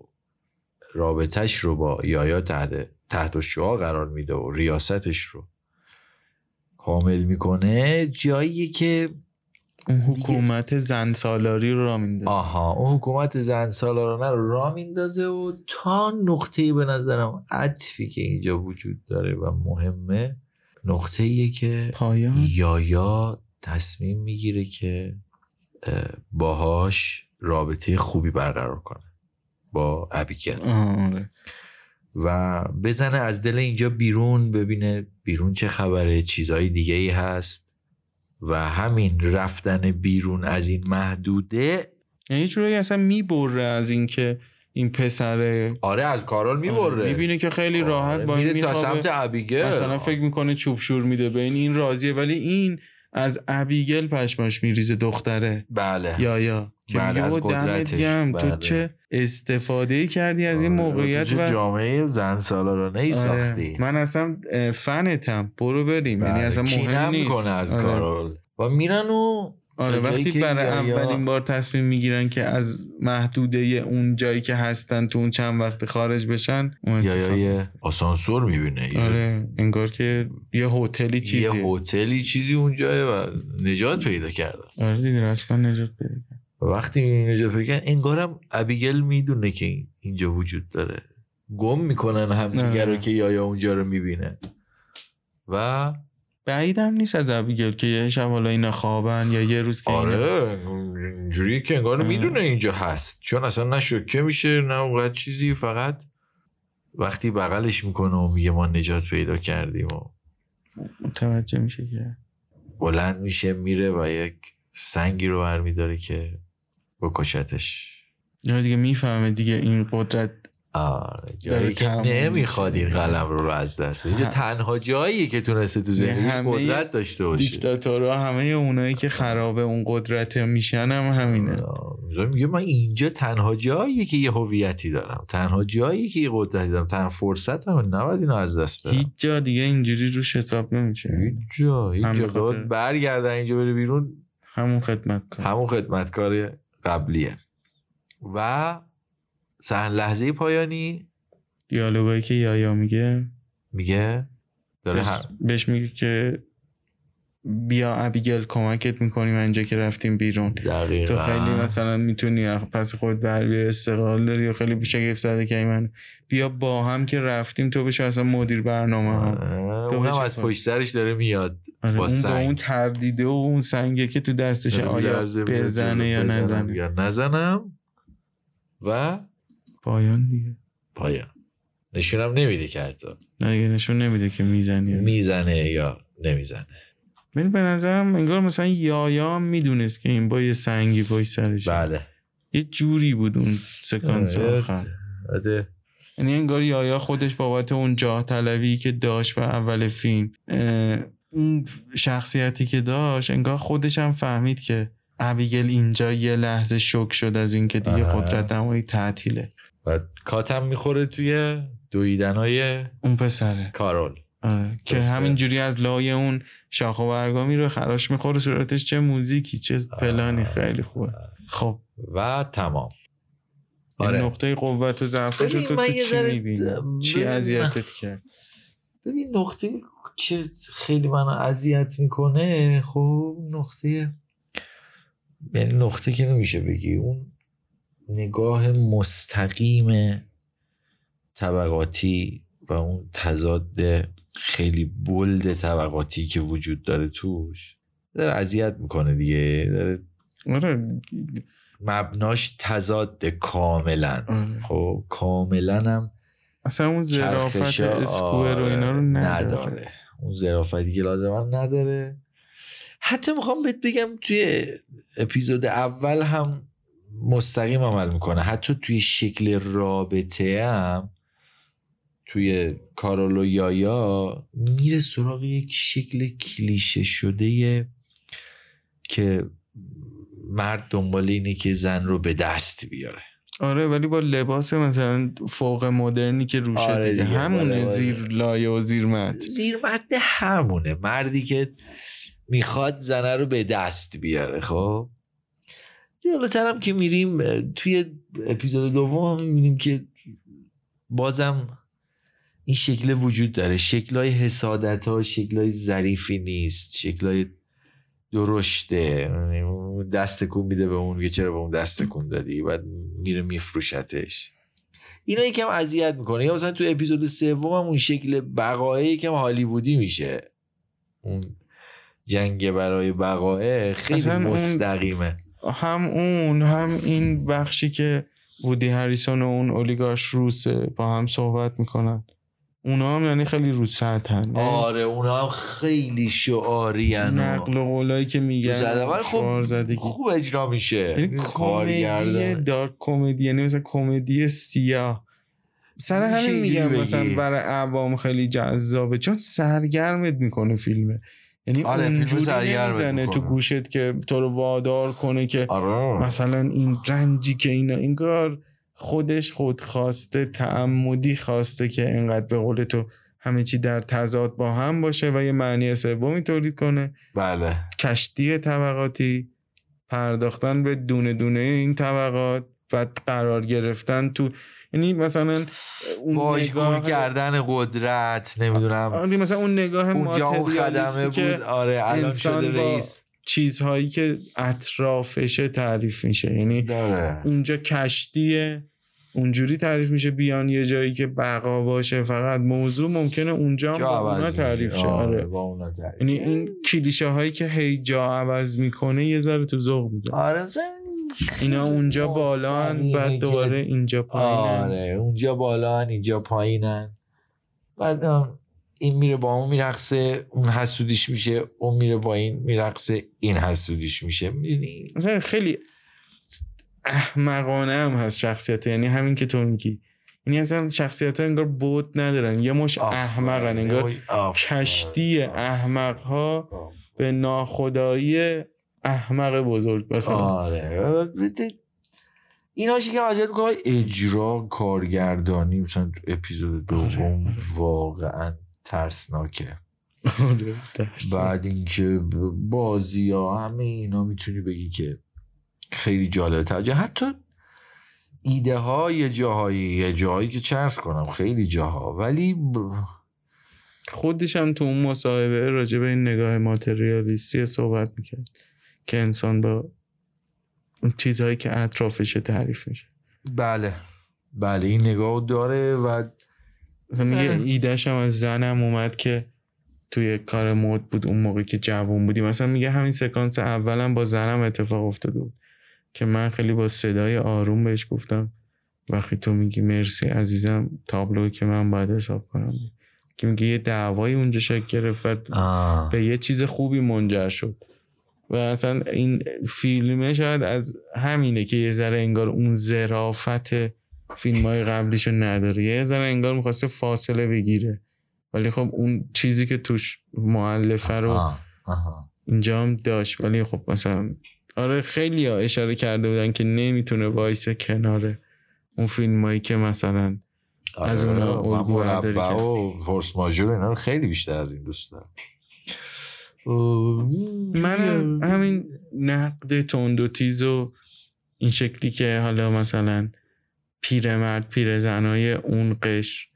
رابطش رو با یایا تحت تحت شعا قرار میده و ریاستش رو کامل می‌کنه جاییه که اون حکومت زن سالاری رو را میندازه. آها اون حکومت زن سالارانه رو را میندازه و تا نقطه به نظرم عطفی که اینجا وجود داره و مهمه نقطه ایه که پایان. یایا تصمیم می‌گیره که اه، باهاش رابطه خوبی برقرار کنه با ابیگل. آره. و بزنه از دل اینجا بیرون ببینه بیرون چه خبره چیزهای دیگه ای هست. و همین رفتن بیرون از این محدوده. یعنی جورایی اصلا می‌بره از اینکه این پسر آره از کارال می‌بره. می‌بینه که خیلی راحت با این میره تا سمت ابیگل مثلا فکر می‌کنه چوب شور میده به این این راضیه. ولی این از ابیگل پشماش میریزه دختره. بله. یا یا. که بله، میگه از "او دمت قدرتش. گم تو بله. چه استفاده کردی از این آره، موقعیت تو و جامعه زن سالارانه ای. ساختی من اصلا فنتم. برو بریم. یعنی بله، اصلا مهم نیست. می‌کنه از آره. کارال و میرن و آره وقتی که برای اولین بار تصمیم می‌گیرن که از محدوده اون جایی که هستن تو اون چند وقت خارج بشن اون یا یا یه آسانسور می‌بینه یه- آره انگار که یه هتلی یه چیزی هتلی چیزی اونجاه و نجات پیدا کرده. آره دیگه رسما نجات پیدا کرد. وقتی نجات پیدا کردن انگارم ابیگل می‌دونه که این- اینجا وجود داره. گم می‌کنن همدیگه رو آره. که یایا اونجا رو می‌بینه و بعید هم نیست از ابیگل که یه شب حالا اینا خوابن یا یه روز که آره اینجوری که انگار. می‌دونه اینجا هست چون اصلا نه شوکه میشه نه اونقدر چیزی فقط وقتی بغلش می‌کنه و میگه ما نجات پیدا کردیم و متوجه میشه که بلند میشه میره و یک سنگی رو برمیداره که بکشتش یا دیگه می‌فهمه دیگه این قدرت جایی که نمی‌خواد. این قلم رو رو از دست بده. اینجا تنها جاییه که تونسته تو زندگیش همه قدرت داشته باشه. دیکتاتورها همه اونایی که خراب اون قدرت میشن هم همینه. میگه من اینجا تنها جاییه که یه هویتی دارم. تنها جاییه که یه قدرتی دارم. تنها فرصت هم نباید اینو از دست بدم. هیچ جا دیگه اینجوری روش حساب نمیشه. هیچ جا هیچ جا. برگردن اینجا بره بیرون. همون خدمت کن همون خدمتکار قبلیه. و سهن لحظه پایانی. دیالوگایی که یایا میگه. میگه؟ داره بهش, هم بهش میگه که بیا ابیگل کمکت می‌کنیم اینجا که رفتیم بیرون. دقیقا. تو خیلی مثلا می‌تونی پس خود بر بیا استقلال داری و خیلی شگفت زده که من بیا با هم که رفتیم تو بشه اصلا مدیر برنامه هم. آره، تو اونم از. پشت سرش داره میاد آره، با اون با سنگ. اون تردیده و اون سنگه که تو داره آیا میاد بزنه یا نزنه. یا نزنم و پایان دیگه. پایان. نشونم نمیده که حتی. نه دیگه نشون نمیده که می‌زنی. می‌زنه یا نمی‌زنه. ولی به نظرم انگار مثلا یایا می‌دونست که این با یه سنگی پای سرش. بله. یه جوری بود اون سکانس آره. آخر. آره. یعنی انگار یایا خودش بابت اون جاه طلبی که داشت به اول فیلم اون شخصیتی که داشت انگار خودش هم فهمید که ابیگل اینجا یه لحظه شک شد از اینکه دیگه آره. قدرت نمایی تعطیله. و کاتم می‌خوره توی دویدنهای اون پسره. کارول. آره. که. همینجوری از لای اون شاخ و برگامی رو خراش می‌خوره صورتش چه موزیکی چه پلانی. خیلی خوبه. خب. و تمام. این آره. نقطه قوت و ضعفش رو تو, چی ذره- می‌بینی؟ چی اذیتت کرد؟ ببین نقطه که خیلی منو اذیت می‌کنه خب نقطه یعنی نقطه که نمیشه بگی. اون نگاه مستقیم طبقاتی و اون تضاد خیلی بلد طبقاتی که وجود داره توش داره اذیت می‌کنه دیگه. داره آره. مبناش تضاد کاملا. آره. خب کاملا هم اصلا اون ظرافت اسکوئر و اینا رو آره، نداره. اون ظرافتی که لازم هم نداره. حتی می‌خوام بهت بگم توی اپیزود اول هم مستقیم عمل می‌کنه. حتی توی شکل رابطه هم توی کارول و یایا میره سراغ یک شکل کلیشه شده که مرد دنبال اینه که زن رو به دست بیاره. آره ولی با لباس مثلا فوق مدرنی که روشه آره دیگه, دیگه، همونه بله، زیر لایه و زیر مد. زیر مرد همونه. مردی که می‌خواد زنه رو به دست بیاره خب؟ جلوتر هم که میریم توی اپیزود دوم هم می‌بینیم که بازم این شکل وجود داره. شکلای حسادت ها شکلای ظریفی نیست شکلای درشته. یعنی دست کن میده به اون که چرا به اون دست کن دادی؟ بعد میره میفروشتش. اینا یکم اذیت می‌کنه. یا مثلا تو اپیزود سوم هم اون شکل بقایه یکم هالیوودی میشه. اون جنگ برای بقایه خیلی مستقیمه. هم اون هم این بخشی که وودی هریسون و اون اولیگارش روسه با هم صحبت می‌کنن. اونا هم یعنی خیلی رو سطحن آره اونا هم خیلی شعاری نقل و قولایی که میگن خب زدگی. خوب اجرا میشه. یعنی کمدی دارک کمدی یعنی مثلا کمدی سیاه. سر همین میگم. مثلا برای عوام خیلی جذابه چون سرگرمت می‌کنه فیلمه. یعنی آره، اونجوری نمی‌زنه تو. گوشت که تو رو وادار کنه که آره. مثلا این رنجی که اینا انگار خودش خودخواسته تعمدی خواسته که انقدر به قول تو همه چی در تضاد با هم باشه و یه معنی سومی تولید کنه. بله. کشتی طبقاتی پرداختن به دونه دونه این طبقات بعد قرار گرفتن تو یعنی مثلا اون نگاه کردن قدرت نمی‌دونم. آره مثلا اون نگاه اونجا اون خدمه ماتریالیستی بود. که آره الان شده رئیس چیزهایی که اطرافشه تعریف میشه. یعنی داره. اونجا کشتیه اونجوری تعریف میشه بیان یه جایی که بقا باشه. فقط موضوع ممکنه اونجا هم جا با اونا تعریف میشه. شه. آره آره. یعنی این کلیشه هایی که هی جا عوض می‌کنه یه ذره تو ذوق می‌زنه آره مثلا اینا اونجا بالا مستقیمه بعد دوباره اینجا پایینن. آره اونجا بالا اینجا پایینن. بعد این میره با اون میرقصه اون حسودیش میشه اون میره با این میرقصه این حسودیش میشه. می‌دونی؟ خیلی احمقانه هم هست شخصیت. یعنی همین که تو میگی. یعنی اصلا شخصیت ها انگار بود ندارن. یه مش احمقن. انگار کشتی احمق ها به ناخدایی احمق بزرگ مثلا. آره. اینا که اذیت می‌کنه. اجرا کارگردانی مثلا تو اپیزود دوم واقعا ترسناکه. آره،. بعد اینکه بازی ها همه اینا می‌تونی بگی که خیلی جالب توجه حتی ایده ها یه جاهایی یه جاهایی که چرس کنم خیلی جاها. ولی ب... خودش هم تو اون مصاحبه راجع به این نگاه ماتریالیستی صحبت می‌کرد. که انسان با اون چیزهایی که اطرافش تعریف میشه بله بله این نگاه داره و مثلا میگه. ایدهش هم از زنم اومد که توی کار مد بود اون موقع که جوان بودی مثلا میگه همین سکانس اولم با زنم اتفاق افتاده بود که من خیلی با صدای آروم بهش گفتم وقتی تو میگی مرسی عزیزم تابلوی که من باید حساب کنم که میگه یه دعوایی اونجا شکل گرفت. به یه چیز خوبی منجر شد و اصلا این فیلمه شاید از همینه که یه ذره انگار اون زرافت فیلم های قبلیشو نداره یه ذره انگار می‌خواسته فاصله بگیره ولی خب اون چیزی که توش معلفه رو. اینجا هم داشت ولی خب مثلا آره خیلی ها اشاره کرده بودن که نمی‌تونه وایسه کنار اون فیلم هایی که مثلا از آره، الگو برداری مربع. و فورس ماژور اینا رو خیلی بیشتر از این دوست دارم من هم همین نقد تند و تیز و این شکلی که حالا مثلا پیرمرد پیرزنای اون قش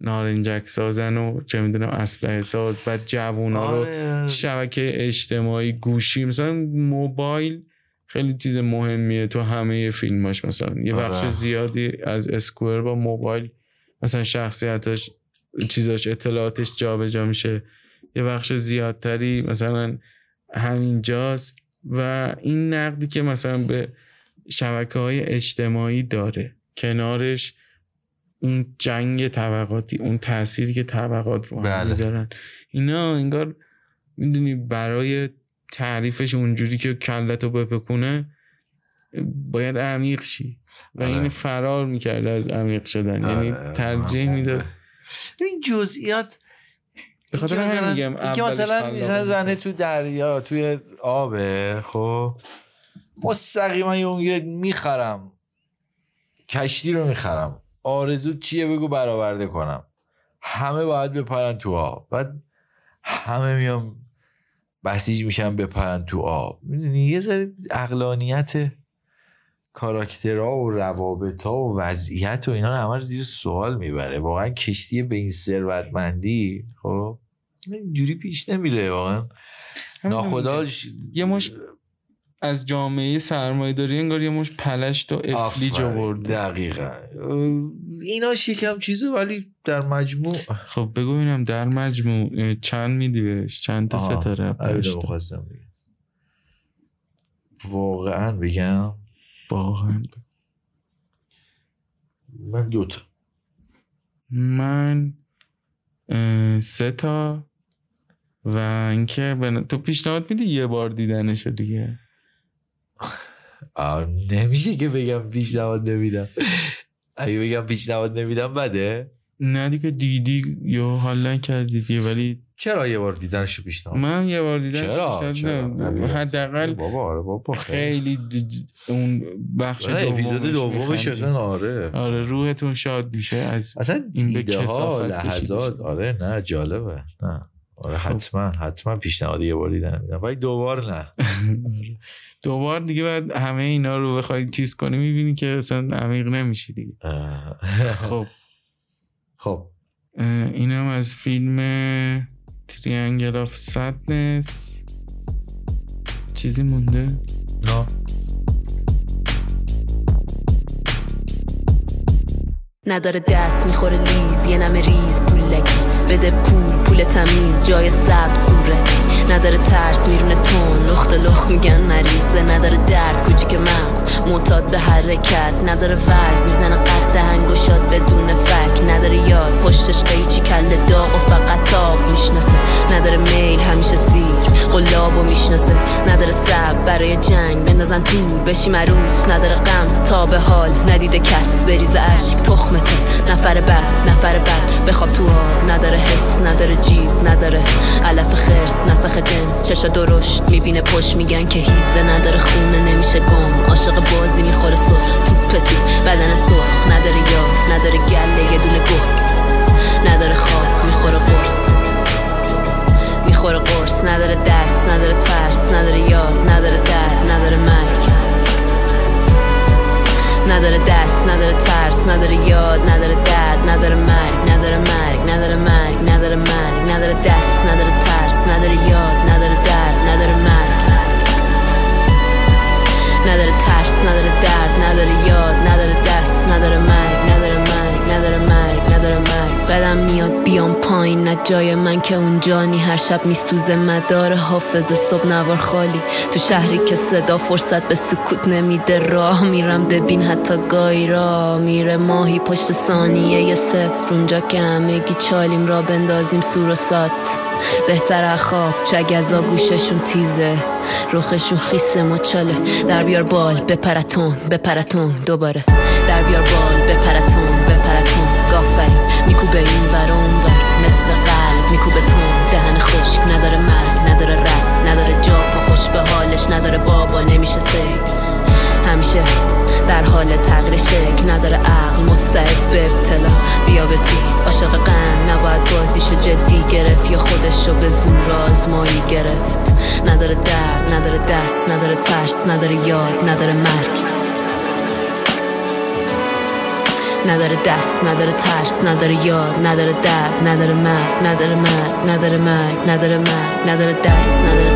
نارنجک سازن و چه می‌دونم اسلحه ساز بعد جوونا رو آره. شبکه اجتماعی گوشی مثلا موبایل خیلی چیز مهمیه تو همه فیلماش مثلا یه آره. بخش زیادی از اسکوئر با موبایل مثلا شخصیتاش چیزاش اطلاعاتش جابجا میشه یه بخش زیادتری مثلا همینجاست و این نقدی که مثلا به شبکه های اجتماعی داره کنارش اون جنگ طبقاتی اون تأثیری که طبقات رو هم بله. می‌ذارن اینا انگار می‌دونی برای تعریفش اونجوری که کلتو بپکونه باید عمیق شی و آره. این فرار می‌کرده از عمیق شدن یعنی آره. ترجیح می‌داد این جزئیات به خاطر همین مثلا- میگم اولش مثلا می‌زنه. زنه تو دریا توی آبه خب؟ مستقیما یه می‌خرم. کشتی رو می‌خرم. آرزو چیه بگو برآورده کنم. همه باید بپرن تو آب. بعد همه میام بسیج میشن بپرن تو آب. می‌دونی یه ذره اقلانیت کاراکترها و روابط و وضعیت و اینا رو همه رو زیر سوال می‌بره. واقعا کشتی به این ثروتمندی خب؟ اینجوری پیش نمیره واقعا. ناخداش یه مش از جامعه سرمایه داری انگار یه مش پلشت و افلیج آفرین. آورده دقیقا ایناش یکم چیزه ولی در مجموع خب بگو ببینم در مجموع چند میدی بهش چند تا. ستاره. واقعا بگم واقعا من دوتا من سه تا و اینکه بن... تو پیشنهاد میدی یه بار دیدنشو دیگه؟ نمیشه که بگم پیشنهاد نمیدم. اگه بگم پیشنهاد نمیدم بده. نه دیگه دیدی یا حال نکردی دیگه ولی چرا یه بار دیدنشو پیشنهاد من یه بار دیدنش چرا؟ پیشنهاد چرا. نبیاد. حداقل بابا آره بابا خیلی. د- اون بخش آره، اپیزود دومش. اصلا آره. آره روحتون شاد میشه از اصلا این به ها لحظات آره نه جالبه نه. آره خب. حتما حتما پیشنهاد یه بار دیدن میدم. ولی دوبار نه. آره. دوبار دیگه بعد همه اینا رو بخوای چیز کنی می‌بینی که اصلا عمیق نمیشی دیگه. خب. خب. اینم از فیلم تریانگل آف سدنس چیزی مونده؟ نه. نداره دست می‌خوره لیز یه نمه ریز پولکی بده پول. پول تمیز جای سب صورتی نداره ترس میرونه تون. لخت لخت میگن مریضه. نداره درد کوچیک مغز. معتاد به حرکت. نداره وز می‌زنه قد دهنگ و شاد بدون فک. نداره یاد. پشتش قیچی کل داغ و فقط تاب می‌شناسه. نداره میل همیشه سیر قلاب و می‌شناسه. نداره سب برای جنگ. بندازن تور بشی مروس. نداره غم تا به حال. ندیده کس بریز اشک. تخمته. نفر بعد نفر بعد. بخواب تو آب. نداره حس نداره جیب نداره علف خرس. نسخ جنس. چشا درشت می‌بینه پشت. میگن که هیزه. نداره خونه نمیشه گم. عاشق بازی می‌خوره سر. توپ تو. بدن سرخ ترس نداره یاد نداره درد نداره مرگ نداره دست دست نداره ترس نداره یاد نداره درد نداره مرگ نداره مرگ نداره مرگ نداره مرگ نداره دست نداره ترس نداره یاد نداره درد نداره مرگ نداره ترس نداره درد نداره یاد نداره دست نداره مرگ بدم میاد بیام پایین نه جای من که اونجانی هر شب میسوزه مدار حافظ صبح نوار خالی. تو شهری که صدا فرصت به سکوت نمیده راه میرم ببین حتی گاهی را میره. ماهی پشت ثانیه یه صفر. اونجا که همگی چالیم را بندازیم سور و سات. بهتر از خواب چگزا گوششون تیزه. روخشون خیسه مچاله. در بیار بال بپرتون بپرتون. دوباره. در بیار بال بپرتون. خوش به حالش نداره بابا نمیشه سید. همیشه در حال تغییر شکل نداره عقل. مستعد به ابتلا. دیابتی عاشق قند نباید بازیشو جدی گرفت یا خودشو به زور آزمایی گرفت. نداره درد نداره دست نداره ترس نداره یاد نداره مرگ. نداره دست نداره ترس نداره یاد نداره درد نداره مرگ نداره مرگ نداره مرگ نداره مرگ نداره دست نداره